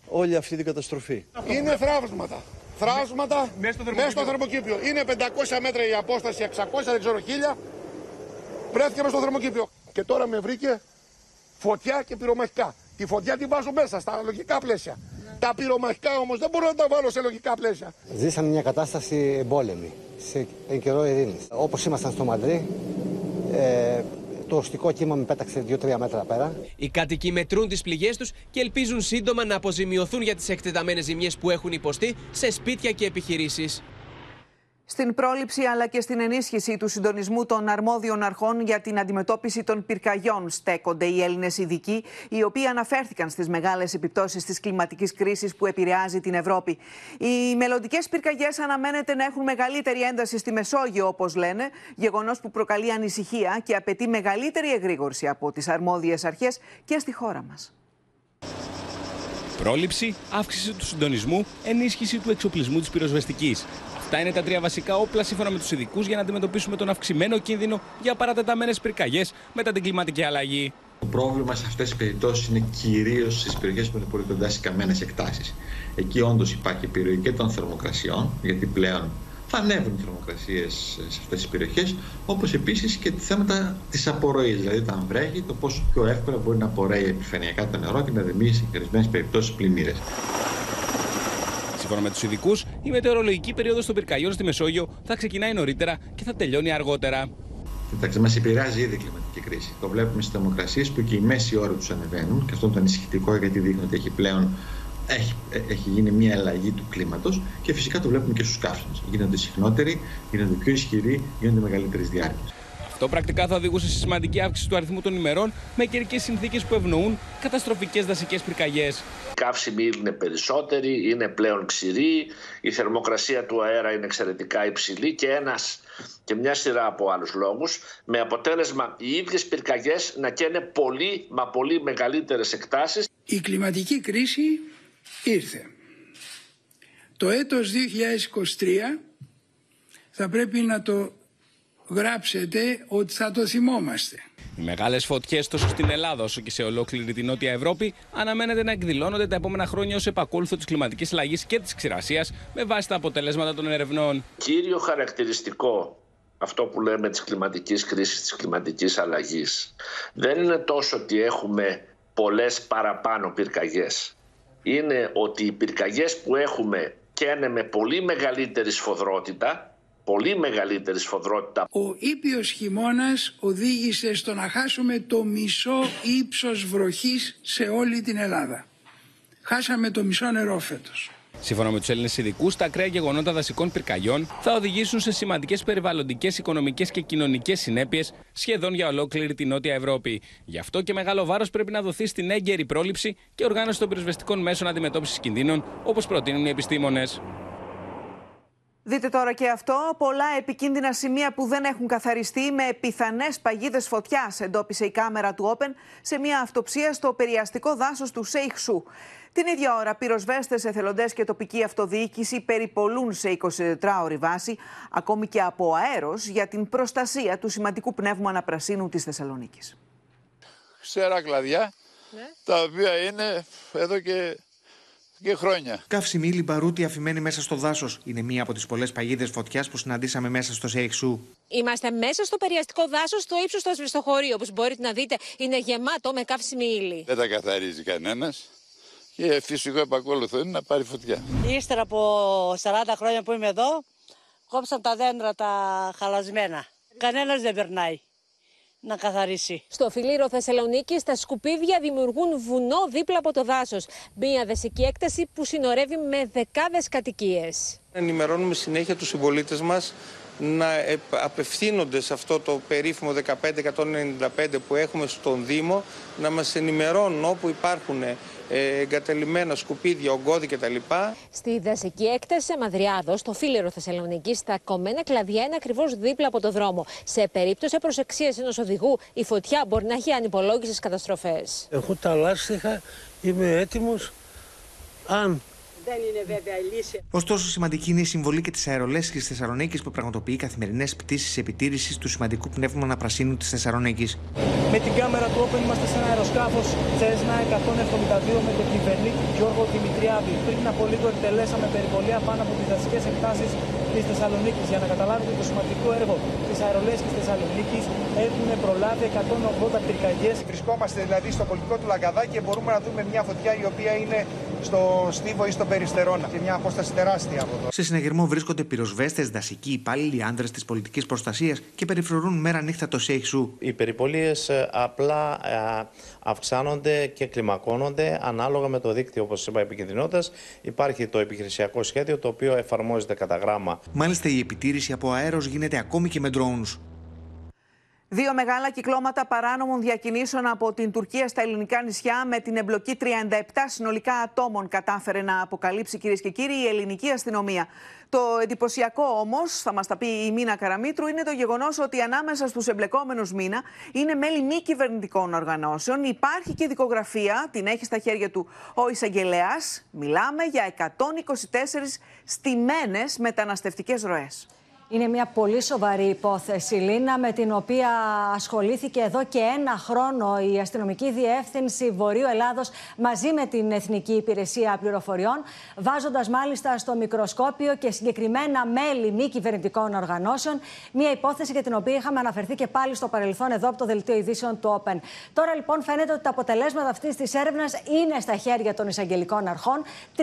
όλη αυτή την καταστροφή. Είναι θράψματα. Θράψματα μέσα στο, θερμοκήπιο. Είναι 500 μέτρα η απόσταση, 600 δεν ξέρω χίλια. Βρέθηκε μέσα στο θερμοκήπιο. Και τώρα με βρήκε φωτιά και πυρομαχικά. Τη φωτιά την βάζω μέσα στα λογικά πλαίσια. Τα πυρομαχικά όμως δεν μπορώ να τα βάλω σε λογικά πλαίσια. Ζήσαμε μια κατάσταση εμπόλεμη, σε καιρό ειρήνης. Όπως ήμασταν στο Μαντρί, ε, το οστικό κύμα με πέταξε 2-3 μέτρα πέρα. Οι κάτοικοι μετρούν τις πληγές τους και ελπίζουν σύντομα να αποζημιωθούν για τις εκτεταμένες ζημιές που έχουν υποστεί σε σπίτια και επιχειρήσεις. Στην πρόληψη αλλά και στην ενίσχυση του συντονισμού των αρμόδιων αρχών για την αντιμετώπιση των πυρκαγιών στέκονται οι Έλληνες ειδικοί, οι οποίοι αναφέρθηκαν στις μεγάλες επιπτώσεις της κλιματικής κρίσης που επηρεάζει την Ευρώπη. Οι μελλοντικές πυρκαγιές αναμένεται να έχουν μεγαλύτερη ένταση στη Μεσόγειο, όπως λένε, γεγονός που προκαλεί ανησυχία και απαιτεί μεγαλύτερη εγρήγορση από τις αρμόδιες αρχές και στη χώρα μας. Πρόληψη, αύξηση του συντονισμού, ενίσχυση του εξοπλισμού της πυροσβεστικής. Αυτά είναι τα τρία βασικά όπλα σύμφωνα με τους ειδικούς για να αντιμετωπίσουμε τον αυξημένο κίνδυνο για παρατεταμένες πυρκαγιές μετά την κλιματική αλλαγή. Το πρόβλημα σε αυτές τις περιπτώσεις είναι κυρίως στις περιοχέ που είναι πολύ κοντά στις καμένες εκτάσεις. Εκεί όντως υπάρχει επιρροή και των θερμοκρασιών, γιατί πλέον θα ανέβουν οι θερμοκρασίες σε αυτές τις περιοχές, όπως επίσης και τα θέματα της απορροής. Δηλαδή, όταν βρέχει, το πόσο πιο εύκολα μπορεί να απορρέει επιφανειακά το νερό και να δημιουργήσει σε ορισμένες περιπτώσεις πλημμύρες. Σύμφωνα με τους ειδικούς, η μετεωρολογική περίοδος των πυρκαγιών στη Μεσόγειο θα ξεκινάει νωρίτερα και θα τελειώνει αργότερα. Εντάξει, μας επηρεάζει ήδη η κλιματική κρίση. Το βλέπουμε στις θερμοκρασίες που και οι μέση ώρα τους ανεβαίνουν και αυτό είναι το ανησυχητικό γιατί δείχνει ότι έχει πλέον έχει, έχει γίνει μια αλλαγή του κλίματος και φυσικά το βλέπουμε και στους καύσιμου. Γίνονται συχνότεροι, γίνονται πιο ισχυροί, γίνονται μεγαλύτερη διάρκεια. Αυτό πρακτικά θα οδηγούσε σε σημαντική αύξηση του αριθμού των ημερών με καιρικές συνθήκες που ευνοούν καταστροφικές δασικές πυρκαγιές. Οι καύσιμοι είναι περισσότεροι, είναι πλέον ξηροί, η θερμοκρασία του αέρα είναι εξαιρετικά υψηλή και ένας και μια σειρά από άλλους λόγους με αποτέλεσμα οι ίδιες πυρκαγιές να καίνε πολύ μα πολύ μεγαλύτερες εκτάσεις. Η κλιματική κρίση ήρθε. Το έτος 2023 θα πρέπει να το γράψετε ότι θα το θυμόμαστε. Οι μεγάλες φωτιές τόσο στην Ελλάδα όσο και σε ολόκληρη την Νότια Ευρώπη αναμένεται να εκδηλώνονται τα επόμενα χρόνια ως επακόλουθο της κλιματικής αλλαγής και της ξηρασίας με βάση τα αποτελέσματα των ερευνών. Κύριο χαρακτηριστικό αυτό που λέμε της κλιματικής κρίσης, της κλιματικής αλλαγής δεν είναι τόσο ότι έχουμε πολλές παραπάνω πυρκαγιές. Είναι ότι οι πυρκαγιές που έχουμε καίνε με πολύ μεγαλύτερη σφοδρότητα πολύ μεγαλύτερη σφοδρότητα. Ο ήπιος χειμώνας οδήγησε στο να χάσουμε το μισό ύψος βροχής σε όλη την Ελλάδα. Χάσαμε το μισό νερό φέτος. Σύμφωνα με τους Έλληνες ειδικούς, τα ακραία γεγονότα δασικών πυρκαγιών θα οδηγήσουν σε σημαντικές περιβαλλοντικές, οικονομικές και κοινωνικές συνέπειες σχεδόν για ολόκληρη την Νότια Ευρώπη. Γι' αυτό και μεγάλο βάρος πρέπει να δοθεί στην έγκαιρη πρόληψη και οργάνωση των πυροσβεστικών μέσων αντιμετώπισης κινδύνων, όπως προτείνουν οι επιστήμονες. Δείτε τώρα και αυτό. Πολλά επικίνδυνα σημεία που δεν έχουν καθαριστεί με πιθανές παγίδες φωτιάς, εντόπισε η κάμερα του Όπεν σε μια αυτοψία στο περιαστικό δάσος του Σέιχσου. Την ίδια ώρα, πυροσβέστες, εθελοντές και τοπική αυτοδιοίκηση περιπολούν σε 24ωρη βάση, ακόμη και από αέρος, για την προστασία του σημαντικού πνεύμα αναπρασίνου της Θεσσαλονίκης. Ξέρα κλαδιά, ναι. τα οποία είναι εδώ και και χρόνια. Καύσιμη λιμπαρούτη αφημένη μέσα στο δάσος είναι μία από τις πολλές παγίδες φωτιάς που συναντήσαμε μέσα στο ΣΕΙΞΟΥ. Είμαστε μέσα στο περιαστικό δάσος, στο ύψος του ασβεστοχωρίου. Όπως μπορείτε να δείτε, είναι γεμάτο με καύσιμη ύλη. Δεν τα καθαρίζει κανένας. Και φυσικό επακόλουθο είναι να πάρει φωτιά. Ύστερα από 40 χρόνια που είμαι εδώ, κόψαν τα δέντρα τα χαλασμένα. Κανένας δεν περνάει να καθαρίσει. Στο φιλήρο Θεσσαλονίκης, τα σκουπίδια δημιουργούν βουνό δίπλα από το δάσος. Μια δασική έκταση που συνορεύει με δεκάδες κατοικίες. Ενημερώνουμε συνέχεια τους συμπολίτες μας να απευθύνονται σε αυτό το περίφημο 15195 που έχουμε στον Δήμο, να μας ενημερώνουν όπου υπάρχουν ε, εγκατελειμμένα σκουπίδια, ογκώδη κτλ. Στη δασική έκταση Μαδριάδο, στο φίλερο Θεσσαλονίκη, τα κομμένα κλαδιά είναι ακριβώς δίπλα από το δρόμο. Σε περίπτωση απροσεξίας ενός οδηγού, η φωτιά μπορεί να έχει ανυπολόγιστε καταστροφές. Έχω τα λάστιχα, είμαι έτοιμος. Αν δεν είναι βέβαια η λύση. Ωστόσο, σημαντική είναι η συμβολή και της αερολέσχη της Θεσσαλονίκης που πραγματοποιεί καθημερινές πτήσεις επιτήρησης του σημαντικού πνεύμα πρασίνου της Θεσσαλονίκης. Με την κάμερα του Open είμαστε σε ένα αεροσκάφος Cessna 172 με τον κυβερνήτη Γιώργο Δημητριάδη. Πριν από λίγο εκτελέσαμε περιπολία πάνω από τις δασικές εκτάσεις της Θεσσαλονίκης. Για να καταλάβετε το σημαντικό έργο της αερολέσχη Θεσσαλονίκης έχουν προλάβει 180 πυρκαγιές. Βρισκόμαστε δηλαδή στο πολιτικό του Λαγκαδά και μπορούμε να δούμε μια φωτιά η οποία είναι στο Στίβο ή στο Περιστερώνα. Και μια απόσταση τεράστια από εδώ. Σε συναγερμό βρίσκονται πυροσβέστες, δασικοί υπάλληλοι, άντρε της πολιτικής προστασίας και περιφρουρούν μέρα νύχτα το Σέιχσου. Οι περιπολίες ε, απλά ε, αυξάνονται και κλιμακώνονται ανάλογα με το δίκτυο, όπως είπα, επικίνδυνοτητα. Υπάρχει το επιχειρησιακό σχέδιο το οποίο εφαρμόζεται κατά γράμμα. Μάλιστα η επιτήρηση από αέρος γίνεται ακόμη και με drones. Δύο μεγάλα κυκλώματα παράνομων διακινήσεων από την Τουρκία στα ελληνικά νησιά με την εμπλοκή 37 συνολικά ατόμων κατάφερε να αποκαλύψει κυρίες και κύριοι η ελληνική αστυνομία. Το εντυπωσιακό όμως, θα μας τα πει η Μίνα Καραμίτρου, είναι το γεγονός ότι ανάμεσα στους εμπλεκόμενους Μίνα είναι μέλη μη κυβερνητικών οργανώσεων. Υπάρχει και δικογραφία, την έχει στα χέρια του ο εισαγγελέας. Μιλάμε για 124 στημένες μεταναστευτικές ροές. Είναι μια πολύ σοβαρή υπόθεση, Λίνα, με την οποία ασχολήθηκε εδώ και ένα χρόνο η Αστυνομική Διεύθυνση Βορείου Ελλάδος μαζί με την Εθνική Υπηρεσία Πληροφοριών, βάζοντας μάλιστα στο μικροσκόπιο και συγκεκριμένα μέλη μη κυβερνητικών οργανώσεων, μια υπόθεση για την οποία είχαμε αναφερθεί και πάλι στο παρελθόν εδώ από το Δελτίο Ειδήσεων του Open. Τώρα λοιπόν φαίνεται ότι τα αποτελέσματα αυτής της έρευνας είναι στα χέρια των εισαγγελικών αρχών. 37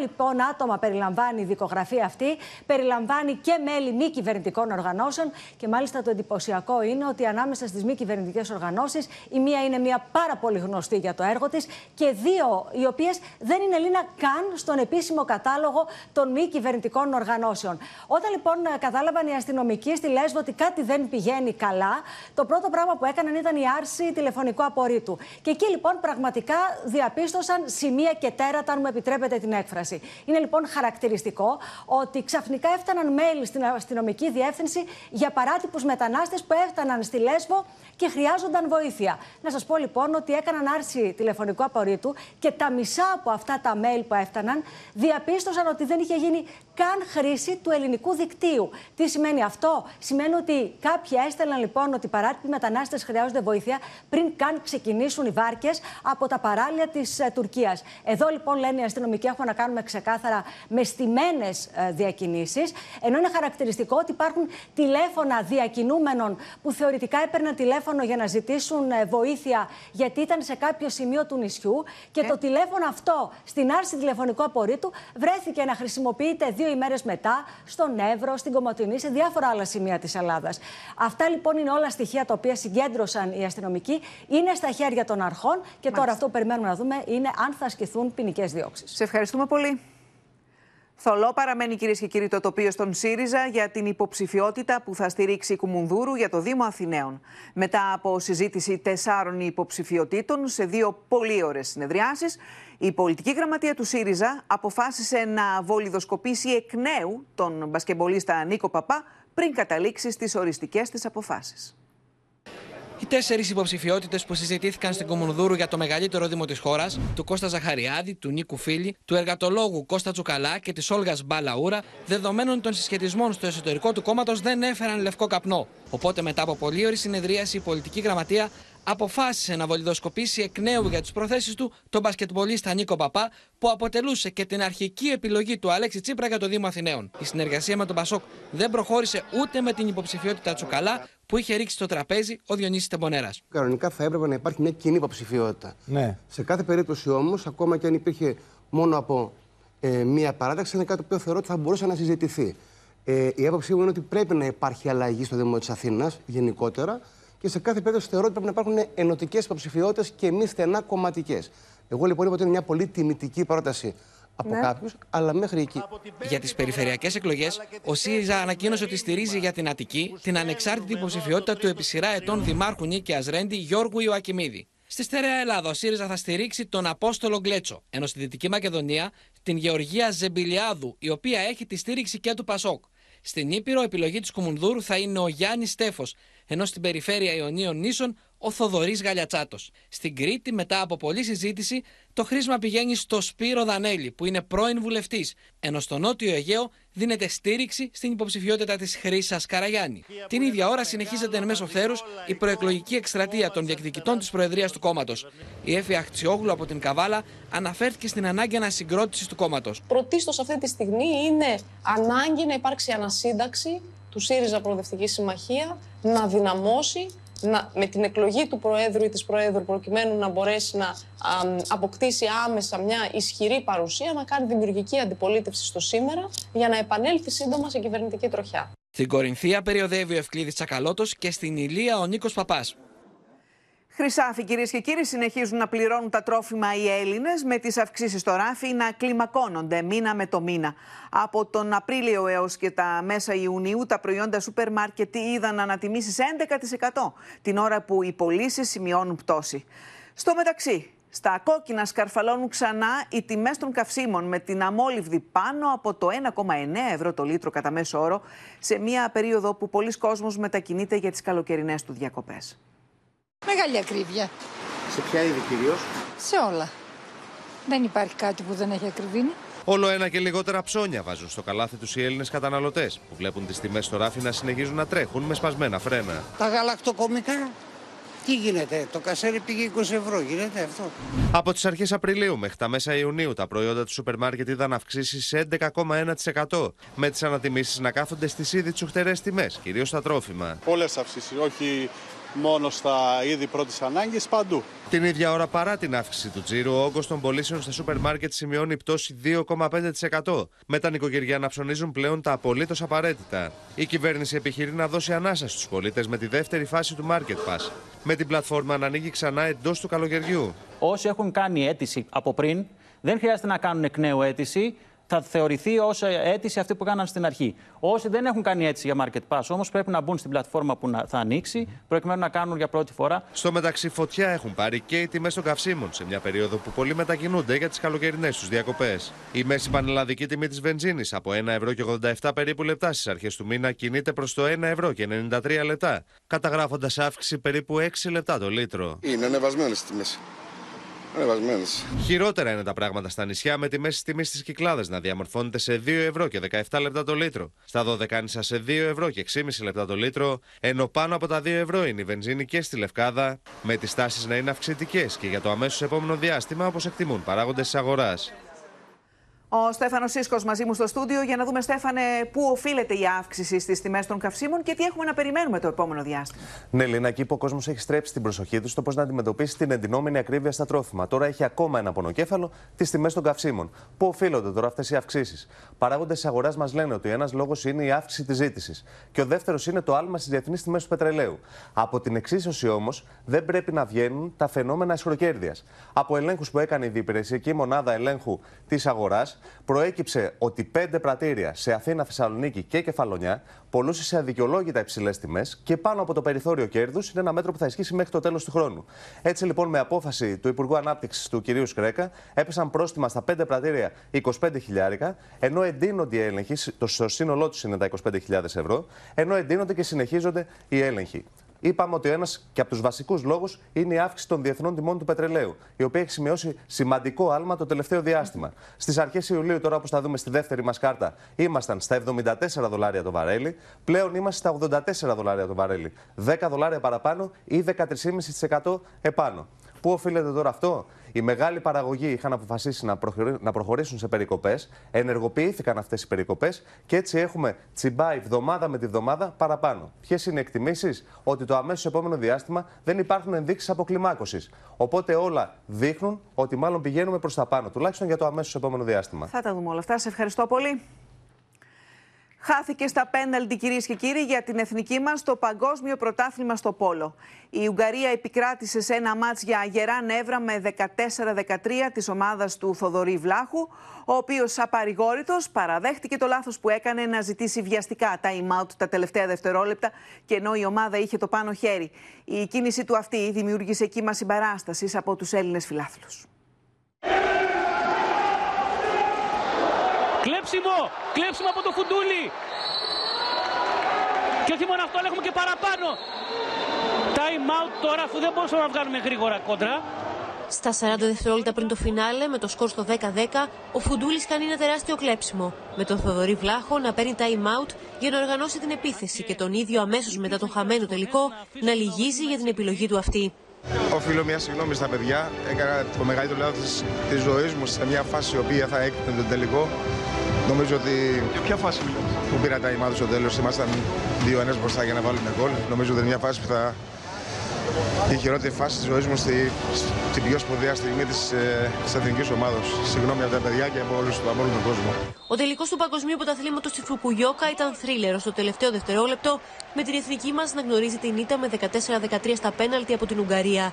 λοιπόν άτομα περιλαμβάνει η δικογραφία αυτή, περιλαμβάνει και μέλη μέλη μη κυβερνητικών οργανώσεων. Και μάλιστα το εντυπωσιακό είναι ότι ανάμεσα στις μη κυβερνητικές οργανώσεις, η μία είναι μια πάρα πολύ γνωστή για το έργο της και δύο οι οποίες δεν είναι Λίνα καν στον επίσημο κατάλογο των μη κυβερνητικών οργανώσεων. Όταν λοιπόν κατάλαβαν οι αστυνομικοί στη Λέσβο ότι κάτι δεν πηγαίνει καλά, το πρώτο πράγμα που έκαναν ήταν η άρση τηλεφωνικού απορρίτου. Και εκεί λοιπόν πραγματικά διαπίστωσαν σημεία και τέρατα, αν μου επιτρέπετε την έκφραση. Είναι λοιπόν χαρακτηριστικό ότι ξαφνικά έφταναν μέλη στην αστυνομική διεύθυνση για παράτυπους μετανάστες που έφταναν στη Λέσβο και χρειάζονταν βοήθεια. Να σας πω λοιπόν ότι έκαναν άρση τηλεφωνικού απορρίτου και τα μισά από αυτά τα mail που έφταναν διαπίστωσαν ότι δεν είχε γίνει καν χρήση του ελληνικού δικτύου. Τι σημαίνει αυτό, Σημαίνει ότι κάποιοι έστελναν λοιπόν ότι οι παράτυποι μετανάστες χρειάζονται βοήθεια πριν καν ξεκινήσουν οι βάρκες από τα παράλια της ε, Τουρκίας. Εδώ λοιπόν λένε οι αστυνομικοί έχουμε να κάνουμε ξεκάθαρα με στημένε ε, διακινήσεις, ενώ είναι χαρακτηριστικό ότι υπάρχουν τηλέφωνα διακινούμενων που θεωρητικά έπαιρναν τηλέφωνο για να ζητήσουν ε, βοήθεια γιατί ήταν σε κάποιο σημείο του νησιού και το τηλέφωνο αυτό στην άρση τηλεφωνικού απορρίτου βρέθηκε να χρησιμοποιείται δύο ημέρες μετά στον Εύρο, στην Κομωτινή, σε διάφορα άλλα σημεία της Ελλάδας. Αυτά λοιπόν είναι όλα στοιχεία τα οποία συγκέντρωσαν οι αστυνομικοί, είναι στα χέρια των αρχών και τώρα αυτό που περιμένουμε να δούμε είναι αν θα ασκηθούν ποινικές διώξεις. Σε ευχαριστούμε πολύ. Θολό παραμένει κυρίες και κύριοι το τοπίο στον ΣΥΡΙΖΑ για την υποψηφιότητα που θα στηρίξει η Κουμουνδούρου για το Δήμο Αθηναίων. Μετά από συζήτηση τεσσάρων υποψηφιωτήτων σε δύο πολύ ωραίες συνεδριάσεις, η πολιτική γραμματεία του ΣΥΡΙΖΑ αποφάσισε να βολιδοσκοπήσει εκ νέου τον μπασκεμπολίστα Νίκο Παπά πριν καταλήξει στις οριστικές της αποφάσεις. Οι τέσσερις υποψηφιότητες που συζητήθηκαν στην Κομμουνδούρου για το μεγαλύτερο δήμο της χώρας, του Κώστα Ζαχαριάδη, του Νίκου Φίλη, του εργατολόγου Κώστα Τσουκαλά και της Όλγας Μπαλαούρα, δεδομένων των συσχετισμών στο εσωτερικό του κόμματος, δεν έφεραν λευκό καπνό. Οπότε, μετά από πολλή ώρη συνεδρίαση, η πολιτική γραμματεία αποφάσισε να βολιδοσκοπήσει εκ νέου για τις προθέσεις του τον μπασκετμπολίστα Νίκο Παπά, που αποτελούσε και την αρχική επιλογή του Αλέξη Τσίπρα για το Δήμο Αθηναίων. Η συνεργασία με τον Πασόκ δεν προχώρησε ούτε με την υποψηφιότητα Τσουκαλά, που είχε ρίξει στο τραπέζι ο Διονύσης Τεμπονέρας. Κανονικά θα έπρεπε να υπάρχει μια κοινή υποψηφιότητα. Ναι. Σε κάθε περίπτωση όμως, ακόμα και αν υπήρχε μόνο από ε, μία παράταξη, είναι κάτι που θεωρώ ότι θα μπορούσε να συζητηθεί. Ε, η άποψή μου είναι ότι πρέπει να υπάρχει αλλαγή στο Δήμο της Αθήνας γενικότερα και σε κάθε περίπτωση θεωρώ ότι πρέπει να υπάρχουν ενωτικές υποψηφιότητες και μη στενά κομματικές. Εγώ λοιπόν είπα ότι είναι μια πολύ τιμητική πρόταση από ναι. κάποιους, αλλά μέχρι εκεί. Για τις περιφερειακές εκλογές, ο ΣΥΡΙΖΑ ανακοίνωσε ότι στηρίζει για την Αττική την ανεξάρτητη υποψηφιότητα του επί σειρά ετών Δημάρχου Νίκαια Ρέντι Γιώργου Ιωακιμίδη. Στη στερεά Ελλάδα, ο ΣΥΡΙΖΑ θα στηρίξει τον Απόστολο Γκλέτσο, ενώ στη Δυτική Μακεδονία την Γεωργία Ζεμπιλιάδου, η οποία έχει τη στήριξη και του Πασόκ. Στην Ήπειρο, επιλογή της Κουμουνδούρου θα είναι ο Γιάννης Στέφος, ενώ στην περιφέρεια Ιωνίων Νήσων ο Θοδωρής Γαλιατσάτος. Στην Κρήτη, μετά από πολλή συζήτηση, το χρήσμα πηγαίνει στο Σπύρο Δανέλη, που είναι πρώην βουλευτής, ενώ στο Νότιο Αιγαίο δίνεται στήριξη στην υποψηφιότητα της Χρήσας Καραγιάννη. Την ίδια ώρα συνεχίζεται εν μέσω θέρους η προεκλογική εκστρατεία των διεκδικητών της Προεδρίας του κόμματος. Η Έφη Αχτσιόγλου από την Καβάλα αναφέρθηκε στην ανάγκη ανασυγκρότησης του κόμματος. Πρωτίστως αυτή τη στιγμή είναι ανάγκη να υπάρξει ανασύνταξη του ΣΥΡΙΖΑ Προοδευτική Συμμαχία να δυναμώσει να, με την εκλογή του Προέδρου ή της Προέδρου προκειμένου να μπορέσει να αποκτήσει άμεσα μια ισχυρή παρουσία, να κάνει δημιουργική αντιπολίτευση στο σήμερα για να επανέλθει σύντομα σε κυβερνητική τροχιά. Στην Κορινθία περιοδεύει ο Ευκλήδης Τσακαλώτος και στην Ηλία ο Νίκος Παπάς. Χρυσάφι, κυρίες και κύριοι, συνεχίζουν να πληρώνουν τα τρόφιμα οι Έλληνες με τις αυξήσεις στο ράφι να κλιμακώνονται μήνα με το μήνα. Από τον Απρίλιο έως και τα μέσα Ιουνίου, τα προϊόντα σούπερ μάρκετ είδαν ανατιμήσεις 11% την ώρα που οι πωλήσεις σημειώνουν πτώση. Στο μεταξύ, στα κόκκινα σκαρφαλώνουν ξανά οι τιμές των καυσίμων με την αμόλυβδη πάνω από το 1,9 ευρώ το λίτρο κατά μέσο όρο σε μια περίοδο που πολλοί κόσμος μετακινείται για τις καλοκαιρινές του διακοπές. Μεγάλη ακρίβεια. Σε ποια είδη κυρίως; Σε όλα. Δεν υπάρχει κάτι που δεν έχει ακριβήνει. Όλο ένα και λιγότερα ψώνια βάζουν στο καλάθι τους οι Έλληνες καταναλωτές που βλέπουν τις τιμές στο ράφι να συνεχίζουν να τρέχουν με σπασμένα φρένα. Τα γαλακτοκομικά τι γίνεται, το κασέρι πήγε 20 ευρώ, γίνεται αυτό; Από τις αρχές Απριλίου μέχρι τα μέσα Ιουνίου, τα προϊόντα του σούπερ μάρκετ είδαν αυξήσει σε 11,1%. Με τις ανατιμήσεις να κάθονται στις ήδη τσουχτερές τιμές, κυρίως στα τρόφιμα. Πολλές αυξήσεις, όχι μόνο στα είδη πρώτης ανάγκης, παντού. Την ίδια ώρα, παρά την αύξηση του τζίρου, ο όγκος των πωλήσεων στα σούπερ μάρκετ σημειώνει πτώση 2,5%. Με τα νοικοκυριά να ψωνίζουν πλέον τα απολύτως απαραίτητα. Η κυβέρνηση επιχειρεί να δώσει ανάσα στους πολίτες με τη δεύτερη φάση του Market Pass. Με την πλατφόρμα να ανοίγει ξανά εντός του καλοκαιριού. Όσοι έχουν κάνει αίτηση από πριν, δεν χρειάζεται να κάνουν εκ νέου αίτηση θα θεωρηθεί ως αίτηση αυτή που κάναν στην αρχή. Όσοι δεν έχουν κάνει αίτηση για Market Pass όμως πρέπει να μπουν στην πλατφόρμα που θα ανοίξει προκειμένου να κάνουν για πρώτη φορά. Στο μεταξύ, φωτιά έχουν πάρει και οι τιμές των καυσίμων σε μια περίοδο που πολλοί μετακινούνται για τις καλοκαιρινές τους διακοπές. Η μέση πανελλαδική τιμή της βενζίνης από 1 ευρώ και 87 περίπου λεπτά στις αρχές του μήνα κινείται προς το 1 ευρώ και 93 λεπτά, καταγράφοντας αύξηση περίπου 6 λεπτά το λίτρο. Είναι ανεβασμένες τιμές. Χειρότερα είναι τα πράγματα στα νησιά με τη μέση τιμή στις κυκλάδες να διαμορφώνεται σε 2 ευρώ και 17 λεπτά το λίτρο. Στα Δωδεκάνησα σε 2 ευρώ και 6,5 λεπτά το λίτρο, ενώ πάνω από τα 2 ευρώ είναι η βενζίνη και στη Λευκάδα, με τις τάσεις να είναι αυξητικές και για το αμέσως επόμενο διάστημα όπως εκτιμούν παράγοντες της αγοράς. Ο Στέφανος Σίσκο μαζί μου στο στούντιο για να δούμε, Στέφανε, πού οφείλεται η αύξηση στις τιμές των καυσίμων και τι έχουμε να περιμένουμε το επόμενο διάστημα. Ναι, Λίνα, εκεί που ο κόσμος έχει στρέψει την προσοχή του στο πώς να αντιμετωπίσει την εντυνόμενη ακρίβεια στα τρόφιμα. Τώρα έχει ακόμα ένα πονοκέφαλο, τις τιμές των καυσίμων. Πού οφείλονται τώρα αυτές οι αυξήσεις; Παράγοντες της αγοράς μας λένε ότι ένας λόγος είναι η αύξηση της ζήτησης και ο δεύτερος είναι το άλμα στις διεθνείς τιμές του πετρελαίου. Από την εξίσωση όμως δεν πρέπει να βγαίνουν τα φαινόμενα ισχροκέρδεια. Από ελέγχους που έκανε η διπηρεσιακή μονάδα ελέγχου της αγοράς, προέκυψε ότι πέντε πρατήρια σε Αθήνα, Θεσσαλονίκη και Κεφαλονιά πολλούσε σε αδικαιολόγητα υψηλές τιμές και πάνω από το περιθώριο κέρδους είναι ένα μέτρο που θα ισχύσει μέχρι το τέλος του χρόνου. Έτσι λοιπόν, με απόφαση του Υπουργού Ανάπτυξης του κ. Σκρέκα, έπεσαν πρόστιμα στα πέντε πρατήρια 25 χιλιάρικα, ενώ εντείνονται οι έλεγχοι, το σύνολό τους είναι τα 25.000 ευρώ, ενώ εντείνονται και συνεχίζονται οι έλεγχοι. Είπαμε ότι ένας και από τους βασικούς λόγους είναι η αύξηση των διεθνών τιμών του πετρελαίου, η οποία έχει σημειώσει σημαντικό άλμα το τελευταίο διάστημα. Στις αρχές Ιουλίου, τώρα όπως θα δούμε στη δεύτερη μας κάρτα, ήμασταν στα 74 δολάρια το βαρέλι. Πλέον είμαστε στα 84 δολάρια το βαρέλι. 10 δολάρια παραπάνω ή 13,5% επάνω. Πού οφείλεται τώρα αυτό, οι μεγάλοι παραγωγοί είχαν αποφασίσει να προχωρήσουν σε περικοπές, ενεργοποιήθηκαν αυτές οι περικοπές και έτσι έχουμε τσιμπάει εβδομάδα με τη βδομάδα παραπάνω. Ποιες είναι οι εκτιμήσεις, ότι το αμέσως επόμενο διάστημα δεν υπάρχουν ενδείξεις αποκλιμάκωσης. Οπότε όλα δείχνουν ότι μάλλον πηγαίνουμε προς τα πάνω, τουλάχιστον για το αμέσως επόμενο διάστημα. Θα τα δούμε όλα αυτά. Σε ευχαριστώ πολύ. Χάθηκε στα πέναλτι, κυρίες και κύριοι, για την εθνική μας το παγκόσμιο πρωτάθλημα στο Πόλο. Η Ουγγαρία επικράτησε σε ένα μάτς για γερά νεύρα με 14-13 της ομάδας του Θοδωρή Βλάχου, ο οποίος απαρηγόρητος παραδέχτηκε το λάθος που έκανε να ζητήσει βιαστικά time out τα τελευταία δευτερόλεπτα και ενώ η ομάδα είχε το πάνω χέρι. Η κίνηση του αυτή δημιούργησε κύμα συμπαράστασης από τους Έλληνες φιλάθλους. Κλέψιμο! Κλέψιμο από το Φουντούλι! Και όχι μόνο αυτό, αλλά έχουμε και παραπάνω. Time out τώρα, αφού δεν μπορούσαμε να βγάλουμε γρήγορα κόντρα. Στα 40 δευτερόλεπτα πριν το φινάλε, με το σκορ στο 10-10, ο Φουντούλης κάνει ένα τεράστιο κλέψιμο. Με τον Θοδωρή Βλάχο να παίρνει time out για να οργανώσει την επίθεση και τον ίδιο αμέσως μετά τον χαμένο τελικό να λυγίζει για την επιλογή του αυτή. Οφείλω μια συγγνώμη στα παιδιά. Έκανα το μεγαλύτερο λάθος της ζωής μου σε μια φάση η οποία θα έκπαινε τον τελικό. Νομίζω ότι. Για ποια φάση μιλάς; Που πήρα τα ημάδα στο τέλος. Ήμασταν 2-1 μπροστά για να βάλουμε γκολ. Νομίζω ότι είναι μια φάση που θα. Η χειρότερη φάση της ζωής μου στη, στην πιο σπουδαία στιγμή της ε, εθνική ομάδας. Συγγνώμη από τα παιδιά και από όλους από όλο τον κόσμο. Ο τελικός του Παγκοσμίου Πρωταθλήματος στη Φουκουγιώκα ήταν θρίλερο στο τελευταίο δευτερόλεπτο, με την εθνική μας να γνωρίζει την ήττα με 14-13 στα πέναλτι από την Ουγγαρία.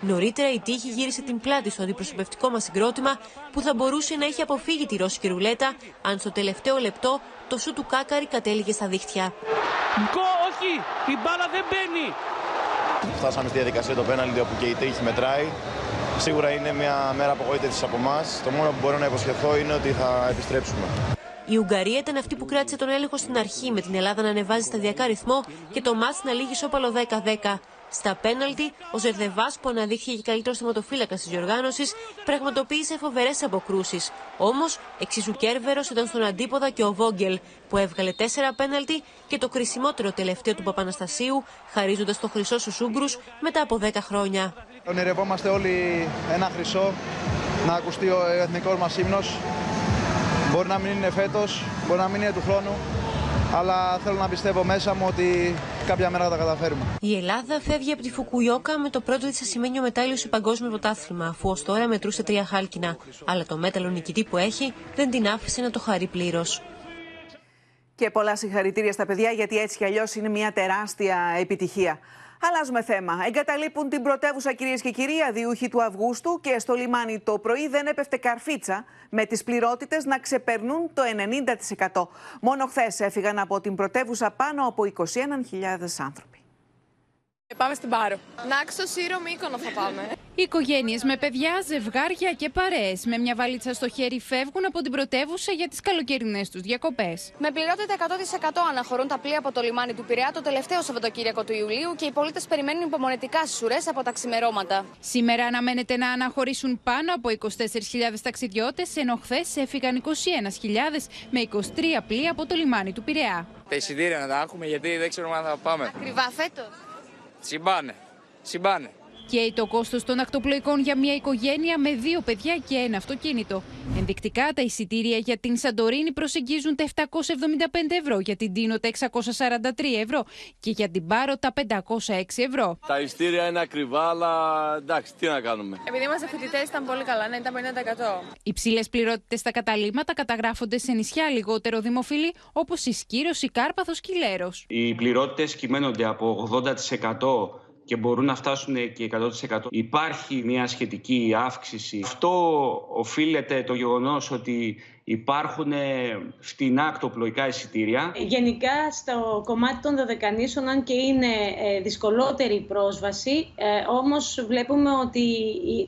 Νωρίτερα η τύχη γύρισε την πλάτη στο αντιπροσωπευτικό μας συγκρότημα που θα μπορούσε να έχει αποφύγει τη ρώσικη ρουλέτα αν στο τελευταίο λεπτό το σου του Κάκαρη κατέληγε στα δίχτυα. Γκο, όχι! Η μπάλα δεν μπαίνει! Φτάσαμε στη διαδικασία το πέναλτι όπου και η τύχη μετράει. Σίγουρα είναι μια μέρα απογοήτευσης από εμάς. Το μόνο που μπορώ να υποσχεθώ είναι ότι θα επιστρέψουμε. Η Ουγγαρία ήταν αυτή που κράτησε τον έλεγχο στην αρχή, με την Ελλάδα να ανεβάζει σταδιακά ρυθμό και το μάτς να λύγει σώπαλο 10-10. Στα πέναλτι, ο Ζερδεβάς, που αναδείχθηκε καλύτερος θεματοφύλακας της διοργάνωσης, πραγματοποίησε φοβερές αποκρούσεις. Όμως, εξίσου κέρβερος ήταν στον αντίποδα και ο Βόγγελ, που έβγαλε τέσσερα πέναλτι και το κρισιμότερο τελευταίο του Παπαναστασίου, χαρίζοντας το χρυσό στους Ούγγρους μετά από 10 χρόνια. Ονειρευόμαστε όλοι ένα χρυσό, να ακουστεί ο εθνικός μας ύμνος. Μπορεί να μην είναι φέτος, μπορεί να μην είναι του χρόνου, αλλά θέλω να πιστεύω μέσα μου ότι κάποια μέρα θα τα καταφέρουμε. Η Ελλάδα φεύγει από τη Φουκουιόκα με το πρώτο της ασημένιο μετάλλιο σε παγκόσμιο πρωτάθλημα, αφού ως τώρα μετρούσε τρία χάλκινα. Αλλά το μέταλλο νικητή που έχει δεν την άφησε να το χαρεί πλήρως. Και πολλά συγχαρητήρια στα παιδιά, γιατί έτσι κι αλλιώς είναι μια τεράστια επιτυχία. Αλλάζουμε θέμα. Εγκαταλείπουν την πρωτεύουσα κυρίες και κύριοι αδιούχοι του Αυγούστου και στο λιμάνι το πρωί δεν έπεφτε καρφίτσα με τις πληρότητες να ξεπερνούν το 90%. Μόνο χθες έφυγαν από την πρωτεύουσα πάνω από 21.000 άνθρωποι. Πάμε στην Πάρο. Νάξο, Σύρο, Μύκονο θα πάμε. Οι οικογένειες με παιδιά, ζευγάρια και παρέες με μια βαλίτσα στο χέρι φεύγουν από την πρωτεύουσα για τις καλοκαιρινές τους διακοπές. Με πληρότητα 100% αναχωρούν τα πλοία από το λιμάνι του Πειραιά το τελευταίο Σαββατοκύριακο του Ιουλίου και οι πολίτες περιμένουν υπομονετικά στις ουρές από τα ξημερώματα. Σήμερα αναμένεται να αναχωρήσουν πάνω από 24.000 ταξιδιώτες, ενώ χθες έφυγαν 21.000 με 23 πλοία από το λιμάνι του Πειραιά. Τα εισιτήρια να τα έχουμε γιατί δεν ξέρουμε αν θα πάμε. Ακριβά φέτος. Συμπάνε. Συμπάνε. Καίει το κόστος των ακτοπλοϊκών για μια οικογένεια με δύο παιδιά και ένα αυτοκίνητο. Ενδεικτικά, τα εισιτήρια για την Σαντορίνη προσεγγίζουν τα 775 ευρώ, για την Τίνο τα 643 ευρώ και για την Πάρο τα 506 ευρώ. Τα εισιτήρια είναι ακριβά, αλλά εντάξει, τι να κάνουμε. Επειδή είμαστε φοιτητές, ήταν πολύ καλά, ναι, ήταν 50%. Οι ψηλέ πληρότητες στα καταλήμματα καταγράφονται σε νησιά λιγότερο δημοφιλή, όπως η Σκύρος, η Κάρπαθος και η Λέρος. Οι πληρότητες κυμαίνονται από 80% και μπορούν να φτάσουν και 100%. Υπάρχει μια σχετική αύξηση. Αυτό οφείλεται το γεγονός ότι υπάρχουν φτηνά ακτοπλοϊκά εισιτήρια. Γενικά στο κομμάτι των δωδεκανήσων, αν και είναι ε, δυσκολότερη η πρόσβαση, ε, όμως βλέπουμε ότι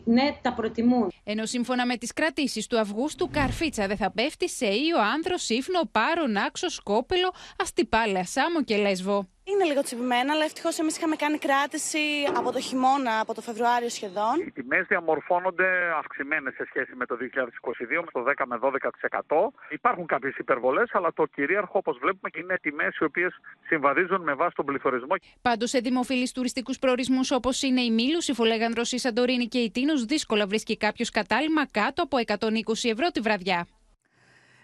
ναι, τα προτιμούν. Ενώ σύμφωνα με τις κρατήσεις του Αυγούστου, Καρφίτσα δεν θα πέφτει σε Ήο, Άνδρο, Σύφνο, Πάρο, Νάξο, Σκόπελο, Αστυπάλαια, Σάμο και Λέσβο. Είναι λίγο τσιμπημένα, αλλά ευτυχώς εμείς είχαμε κάνει κράτηση από το χειμώνα, από το Φεβρουάριο σχεδόν. Οι τιμές διαμορφώνονται αυξημένες σε σχέση με το 2022, με το 10 με 12%. Υπάρχουν κάποιες υπερβολές, αλλά το κυρίαρχο, όπως βλέπουμε, είναι τιμές οι οποίες συμβαδίζουν με βάση τον πληθωρισμό. Πάντως, σε δημοφιλείς τουριστικούς προορισμούς όπως είναι η Μήλους, η Φολέγανδρος, η Σαντορίνη και η Τίνος, δύσκολα βρίσκει κάποιος κατάλημα κάτω από 120 ευρώ τη βραδιά.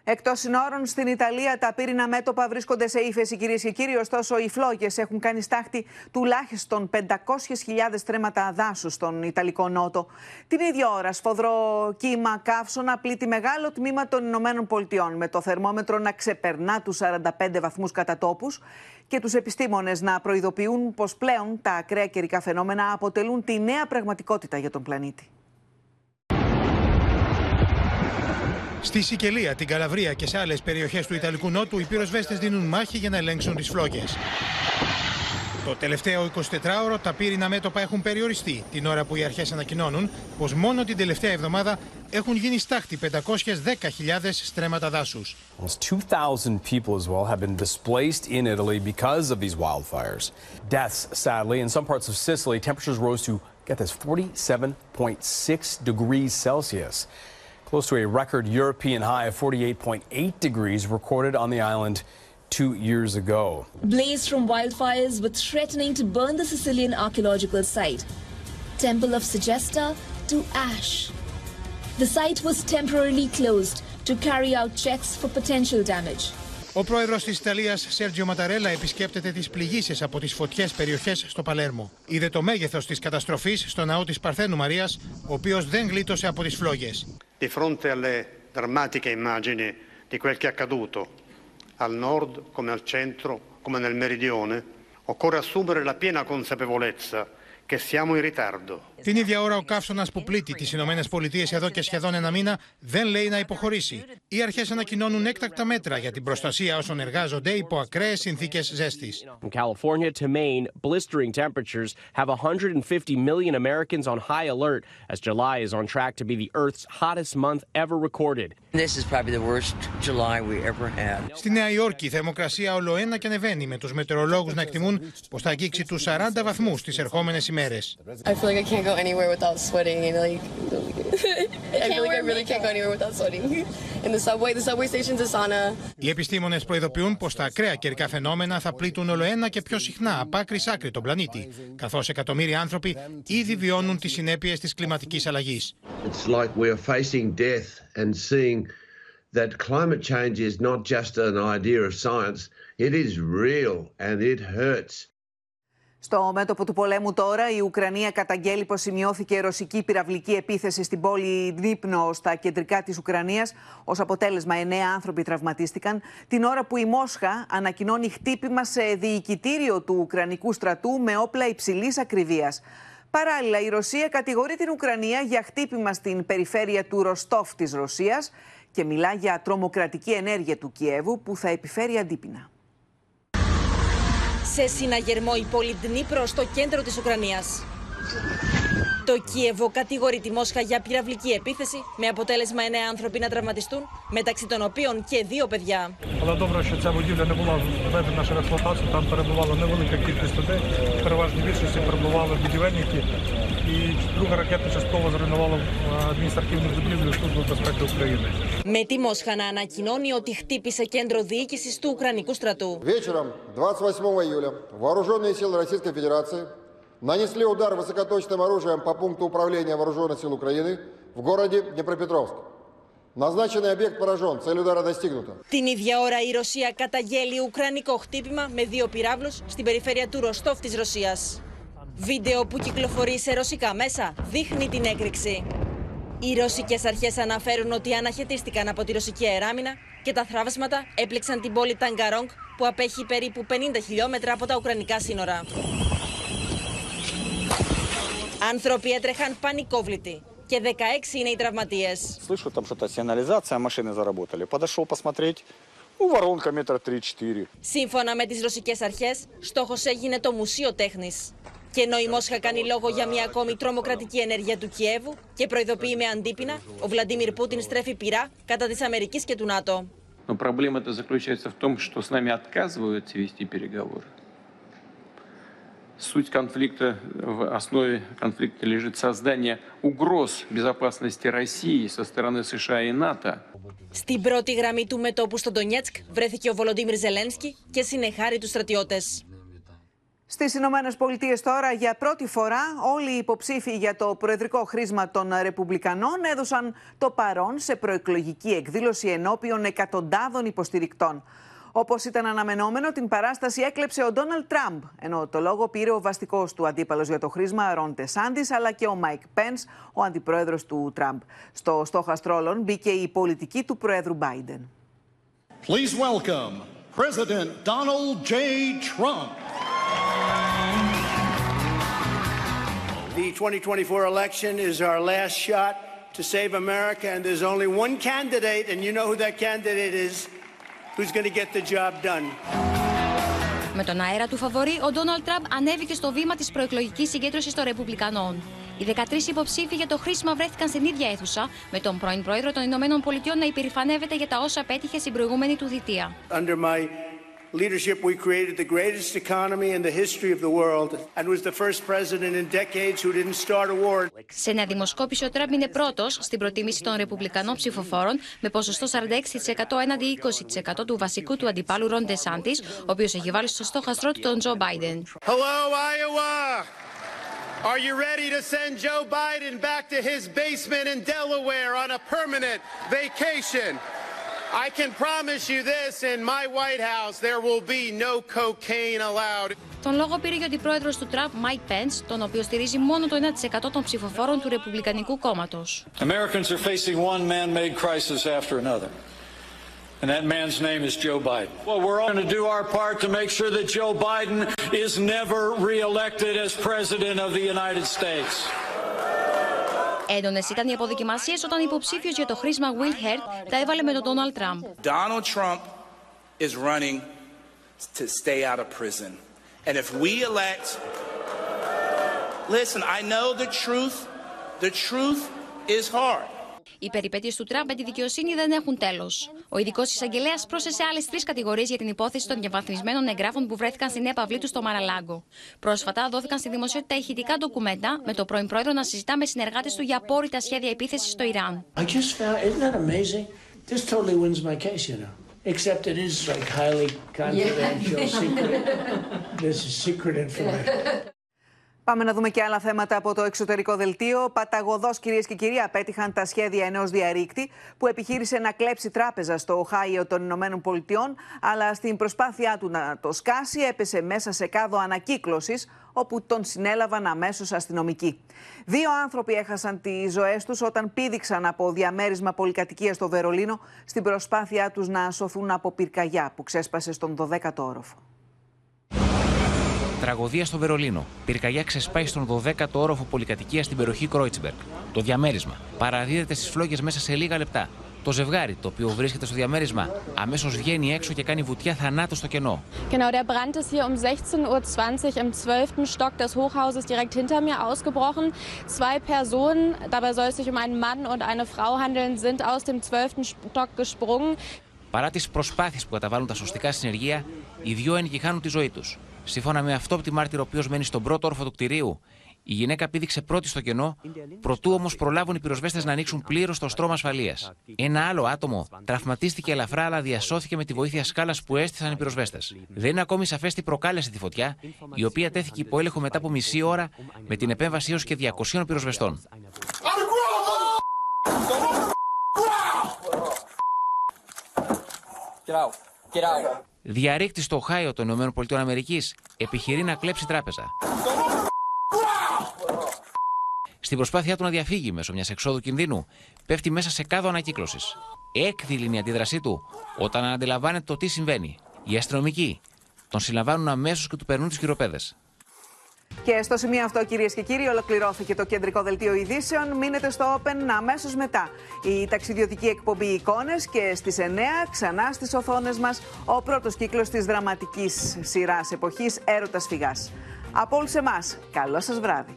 Εκτός συνόρων στην Ιταλία, τα πύρινα μέτωπα βρίσκονται σε ύφεση, κυρίες και κύριοι. Ωστόσο, οι φλόγες έχουν κάνει στάχτη τουλάχιστον 500.000 στρέμματα δάσου στον Ιταλικό Νότο. Την ίδια ώρα, σφοδρό κύμα καύσωνα πλήττει μεγάλο τμήμα των Ηνωμένων Πολιτειών, με το θερμόμετρο να ξεπερνά τους 45 βαθμούς κατά τόπους και τους επιστήμονες να προειδοποιούν πως πλέον τα ακραία καιρικά φαινόμενα αποτελούν τη νέα πραγματικότητα για τον πλανήτη. Στη Σικελία, την Καλαβρία και σε άλλες περιοχές του Ιταλικού Νότου, οι πυροσβέστες δίνουν μάχη για να ελέγξουν τις φλόγες. Το τελευταίο 24ωρο τα πύρινα μέτωπα έχουν περιοριστεί, την ώρα που οι αρχές ανακοινώνουν πως μόνο την τελευταία εβδομάδα έχουν γίνει στάχτη 510.000 στρέμματα δάσους. 2,000 people as well have been displaced in Italy because of these wildfires. Deaths, sadly, in some parts of Sicily, temperatures rose to, get this, 47.6 degrees Celsius. close to a record European high of 48.8 degrees recorded on the island two years ago. Blaze from wildfires were threatening to burn the Sicilian archaeological site, Temple of Segesta, to ash. The site was temporarily closed to carry out checks for potential damage. Ο πρόεδρο τη Ιταλία, Σέρτζιο Ματαρέλα, επισκέπτεται τι πληγήσει από τι φωτιέ περιοχέ στο Παλέρμο. Είδε το μέγεθο τη καταστροφή στο ναό τη Παρθένου Μαρία, ο οποίο δεν γλίτωσε από τι φλόγε. Di fronte alle drammatiche immagini di quel che è accaduto, al nord come al centro come nel meridione, occorre assumere la piena consapevolezza che siamo in ritardo. Την ίδια ώρα, ο καύσωνας που πλήττει τις Ηνωμένες Πολιτείες εδώ και σχεδόν ένα μήνα δεν λέει να υποχωρήσει. Οι αρχές ανακοινώνουν έκτακτα μέτρα για την προστασία όσων εργάζονται υπό ακραίες συνθήκες ζέστης. From California to Maine, blistering temperatures have 150 million Americans on high alert as July is on track to be the Earth's hottest month ever recorded. This is probably the worst July we ever had. Στη Νέα Υόρκη η θερμοκρασία ολοένα και ανεβαίνει με τους μετεωρολόγους να εκτιμούν πως θα αγγίξει τους 40 βαθμούς τι ερχόμενες ημέρες. I feel like I can't go anywhere without sweating and like I feel like I really can't go anywhere without sweating. In the subway, the subway station's a sauna. Οι επιστήμονες προειδοποιούν πως τα ακραία καιρικά φαινόμενα θα πλήττουν όλο ένα και πιο συχνά από άκρη σ' άκρη τον πλανήτη, καθώς εκατομμύρια άνθρωποι ήδη βιώνουν τις συνέπειες της κλιματικής αλλαγής. It's like we're facing death and seeing that climate change is not just an idea of science, it is real and it hurts. Στο μέτωπο του πολέμου τώρα, η Ουκρανία καταγγέλει πως σημειώθηκε ρωσική πυραυλική επίθεση στην πόλη Δνύπνο στα κεντρικά της Ουκρανίας. Ως αποτέλεσμα, εννέα άνθρωποι τραυματίστηκαν. Την ώρα που η Μόσχα ανακοινώνει χτύπημα σε διοικητήριο του Ουκρανικού στρατού με όπλα υψηλής ακριβίας. Παράλληλα, η Ρωσία κατηγορεί την Ουκρανία για χτύπημα στην περιφέρεια του Ροστόφ της Ρωσίας και μιλά για τρομοκρατική ενέργεια του Κιέβου που θα επιφέρει αντίπεινα σε συναγερμό η πόλη Ντνίπρο στο κέντρο της Ουκρανίας. Το Κίεβο κατηγορεί τη Μόσχα για πυραυλική επίθεση με αποτέλεσμα εννέα άνθρωποι να τραυματιστούν, μεταξύ των οποίων και δύο παιδιά. Αλλά добре, що ця будівля не була введена через експлуатацію. Там перебувала невелика кількість людей. Переважно більшості перебували будівельники. І друга ракета частково зруйнувала адміністративну будівлю Служби безпеки України. Με τη Μόσχα να ανακοινώνει ότι χτύπησε κέντρο διοίκηση του Ουκρανικού στρατού. Вечером 28 июля вооруженные силы Российской Федерации нанесли удар высокоточным оружием по пункту управления Вооруженных сил Украины в городе Днепропетровск. Назначенный объект поражен, цель удара достигнута. Την ίδια ώρα η Ρωσία καταγγέλει ουκρανικό χτύπημα με δύο πυράβλους στην περιφέρεια του Ροστόφ της Ρωσίας. Βίντεο που κυκλοφορεί σε ρωσικά μέσα δείχνει την έκρηξη. Οι ρωσικές αρχές αναφέρουν ότι αναχαιτίστηκαν από τη ρωσική αεράμινα και τα θράβασματα έπληξαν την πόλη Ταγκαρόγκ που απέχει περίπου 50 χιλιόμετρα από τα ουκρανικά σύνορα. Άνθρωποι έτρεχαν πανικόβλητοι και 16 είναι οι τραυματίες. Слышу, там что-то сигнализация, машины заработали. Подошел посмотреть, ну, воронка метра 3-4. Σύμφωνα με τις ρωσικές αρχές, στόχος έγινε το Μουσείο Τέχνης. Και ενώ η Μόσχα κάνει λόγο για μια ακόμη τρομοκρατική ενέργεια του Κιέβου και προειδοποιεί με αντίπεινα, ο Βλαντίμιρ Πούτιν στρέφει πειρά κατά της Αμερικής και του ΝΑΤΟ. Но проблема-то заключается в том, что с нами отказываются вести переговоры. Суть конфликта, в основе конфликта лежит создание угроз безопасности России со стороны США и НАТО. Στην πρώτη γραμμή του μετόπου στο Ντονιέτσκ βρέθηκε ο Βολοντίμιρ Ζελένσκι και συνεχάρει τους στρατιώτες. Στις Ηνωμένε Πολιτείε τώρα για πρώτη φορά όλοι οι υποψήφοι για το προεδρικό χρήσμα των Ρεπουμπλικανών έδωσαν το παρόν σε προεκλογική εκδήλωση ενώπιον εκατοντάδων υποστηρικτών. Όπως ήταν αναμενόμενο, την παράσταση έκλεψε ο Ντόναλτ Τραμπ, ενώ το λόγο πήρε ο βασικός του αντίπαλος για το χρίσμα Ρον Ντεσάντις, αλλά και ο Μάικ Πενς, ο αντιπρόεδρος του Τραμπ. Στο στόχαστρο όλων μπήκε η πολιτική του πρόεδρου Biden. Please welcome President Donald J. Trump. The 2024 election is our last shot to save America, and there's only one candidate, and you know who that candidate is, who's going to get the job done; Με τον αέρα του φαβορή, ο Ντόναλτ Τραμπ ανέβηκε στο βήμα της προεκλογικής συγκέντρωσης των Ρεπουμπλικανών. Οι 13 υποψήφοι για το χρήσιμο βρέθηκαν στην ίδια αίθουσα, με τον πρώην πρόεδρο των Ηνωμένων Πολιτειών να υπερηφανεύεται για τα όσα πέτυχε στην προηγούμενη του θητεία. Under my leadership, we created the greatest economy in the history of the world and was the first president in decades who didn't start a war. Σε νέα δημοσκόπηση, ο Τραμπ είναι πρώτο στην προτίμηση των Ρεπουμπλικανών ψηφοφόρων με ποσοστό 46% έναντι 20% του βασικού του αντιπάλου Ρον Ντεσάντη, ο οποίο έχει βάλει στο στόχαστρό του τον Τζο Μπάιντεν. Hello, Iowa! Are you ready to send Joe Biden back to his basement in Delaware on a permanent vacation? I can promise you this in my White House there will be no cocaine allowed. Τον λόγο πήρε και ο αντιπρόεδρο του Τραμπ, Μάικ Πέντ, τον οποίο στηρίζει μόνο το 1% των ψηφοφόρων του Ρεπουμπλικανικού κόμματο. Americans are facing one man-made crisis after another. And that man's name is Joe Biden. Well, we're all going to do our part to make sure that Joe Biden is never reelected as president of the United States. Έντονε ήταν οι αποδοκιμασίε όταν υποψήφιο για το χρήσμα Will Hurt τα έβαλε με τον Donald Trump. Donald Trump is running to stay out of prison. And if we elect, listen, I know the truth. The truth is hard. Οι περιπέτειες του Τραμπ με τη δικαιοσύνη δεν έχουν τέλος. Ο ειδικός εισαγγελέας πρόσθεσε άλλες τρεις κατηγορίες για την υπόθεση των διαβαθμισμένων εγγράφων που βρέθηκαν στην έπαυλή του στο Μαραλάγκο. Πρόσφατα δόθηκαν στη δημοσιότητα ηχητικά ντοκουμέντα με το πρώην πρόεδρο να συζητά με συνεργάτες του για απόρριτα σχέδια επίθεσης στο Ιράν. I just found, isn't that amazing? This totally wins my case, you know. Except it is like highly confidential, secret. This is secret information. Πάμε να δούμε και άλλα θέματα από το εξωτερικό δελτίο. Παταγωδός, κυρίες και κύριοι, απέτυχαν τα σχέδια ενός διαρρήκτη που επιχείρησε να κλέψει τράπεζα στο Οχάιο των Ηνωμένων Πολιτειών, αλλά στην προσπάθειά του να το σκάσει έπεσε μέσα σε κάδο ανακύκλωσης, όπου τον συνέλαβαν αμέσως αστυνομικοί. Δύο άνθρωποι έχασαν τις ζωές τους όταν πήδηξαν από διαμέρισμα πολυκατοικία στο Βερολίνο στην προσπάθειά τους να σωθούν από πυρκαγιά που ξέσπασε στον 12ο όροφο. Τραγωδία στο Βερολίνο. Πυρκαγιά ξεσπάει στον 12ο όροφο πολυκατοικία στην περιοχή Κρόιτσμπεργκ. Το διαμέρισμα παραδίδεται στις φλόγες μέσα σε λίγα λεπτά. Το ζευγάρι, το οποίο βρίσκεται στο διαμέρισμα, αμέσως βγαίνει έξω και κάνει βουτιά θανάτου στο κενό. Genau, der Brand ist hier um 16.20 Uhr im 12. Stock des Hochhauses direkt hinter mir ausgebrochen. Zwei Personen, dabei soll es sich um einen Mann und eine Frau handeln, sind aus dem 12. Stock gesprungen. Παρά τις προσπάθειες που καταβάλουν τα σωστικά συνεργεία, οι δύο έγκυοι χάνουν τη ζωή τους. Σύμφωνα με αυτόπτη μάρτυρο, ο οποίος μένει στον πρώτο όροφο του κτηρίου, η γυναίκα πήδηξε πρώτη στο κενό, προτού όμως προλάβουν οι πυροσβέστες να ανοίξουν πλήρως το στρώμα ασφαλείας. Ένα άλλο άτομο τραυματίστηκε ελαφρά, αλλά διασώθηκε με τη βοήθεια σκάλας που έστησαν οι πυροσβέστες. Δεν είναι ακόμη σαφές τι προκάλεσε τη φωτιά, η οποία τέθηκε υπό έλεγχο μετά από μισή ώρα με την επέμβαση έως και 200 πυροσβεστών. Διαρρήκτη στο Οχάιο των ΗΠΑ επιχειρεί να κλέψει τράπεζα. Στην προσπάθειά του να διαφύγει μέσω μιας εξόδου κινδύνου, πέφτει μέσα σε κάδο ανακύκλωσης. Έκδηλη είναι η αντίδρασή του όταν αντιλαμβάνεται το τι συμβαίνει. Οι αστυνομικοί τον συλλαμβάνουν αμέσως και του περνούν τις χειροπέδες. Και στο σημείο αυτό, κυρίες και κύριοι, ολοκληρώθηκε το κεντρικό δελτίο ειδήσεων. Μείνετε στο Open αμέσως μετά. Η ταξιδιωτική εκπομπή Εικόνες και στις 9 ξανά στις οθόνες μας ο πρώτος κύκλος της δραματικής σειράς εποχής Έρωτας Φυγάς. Από όλους εμάς, καλό σας βράδυ.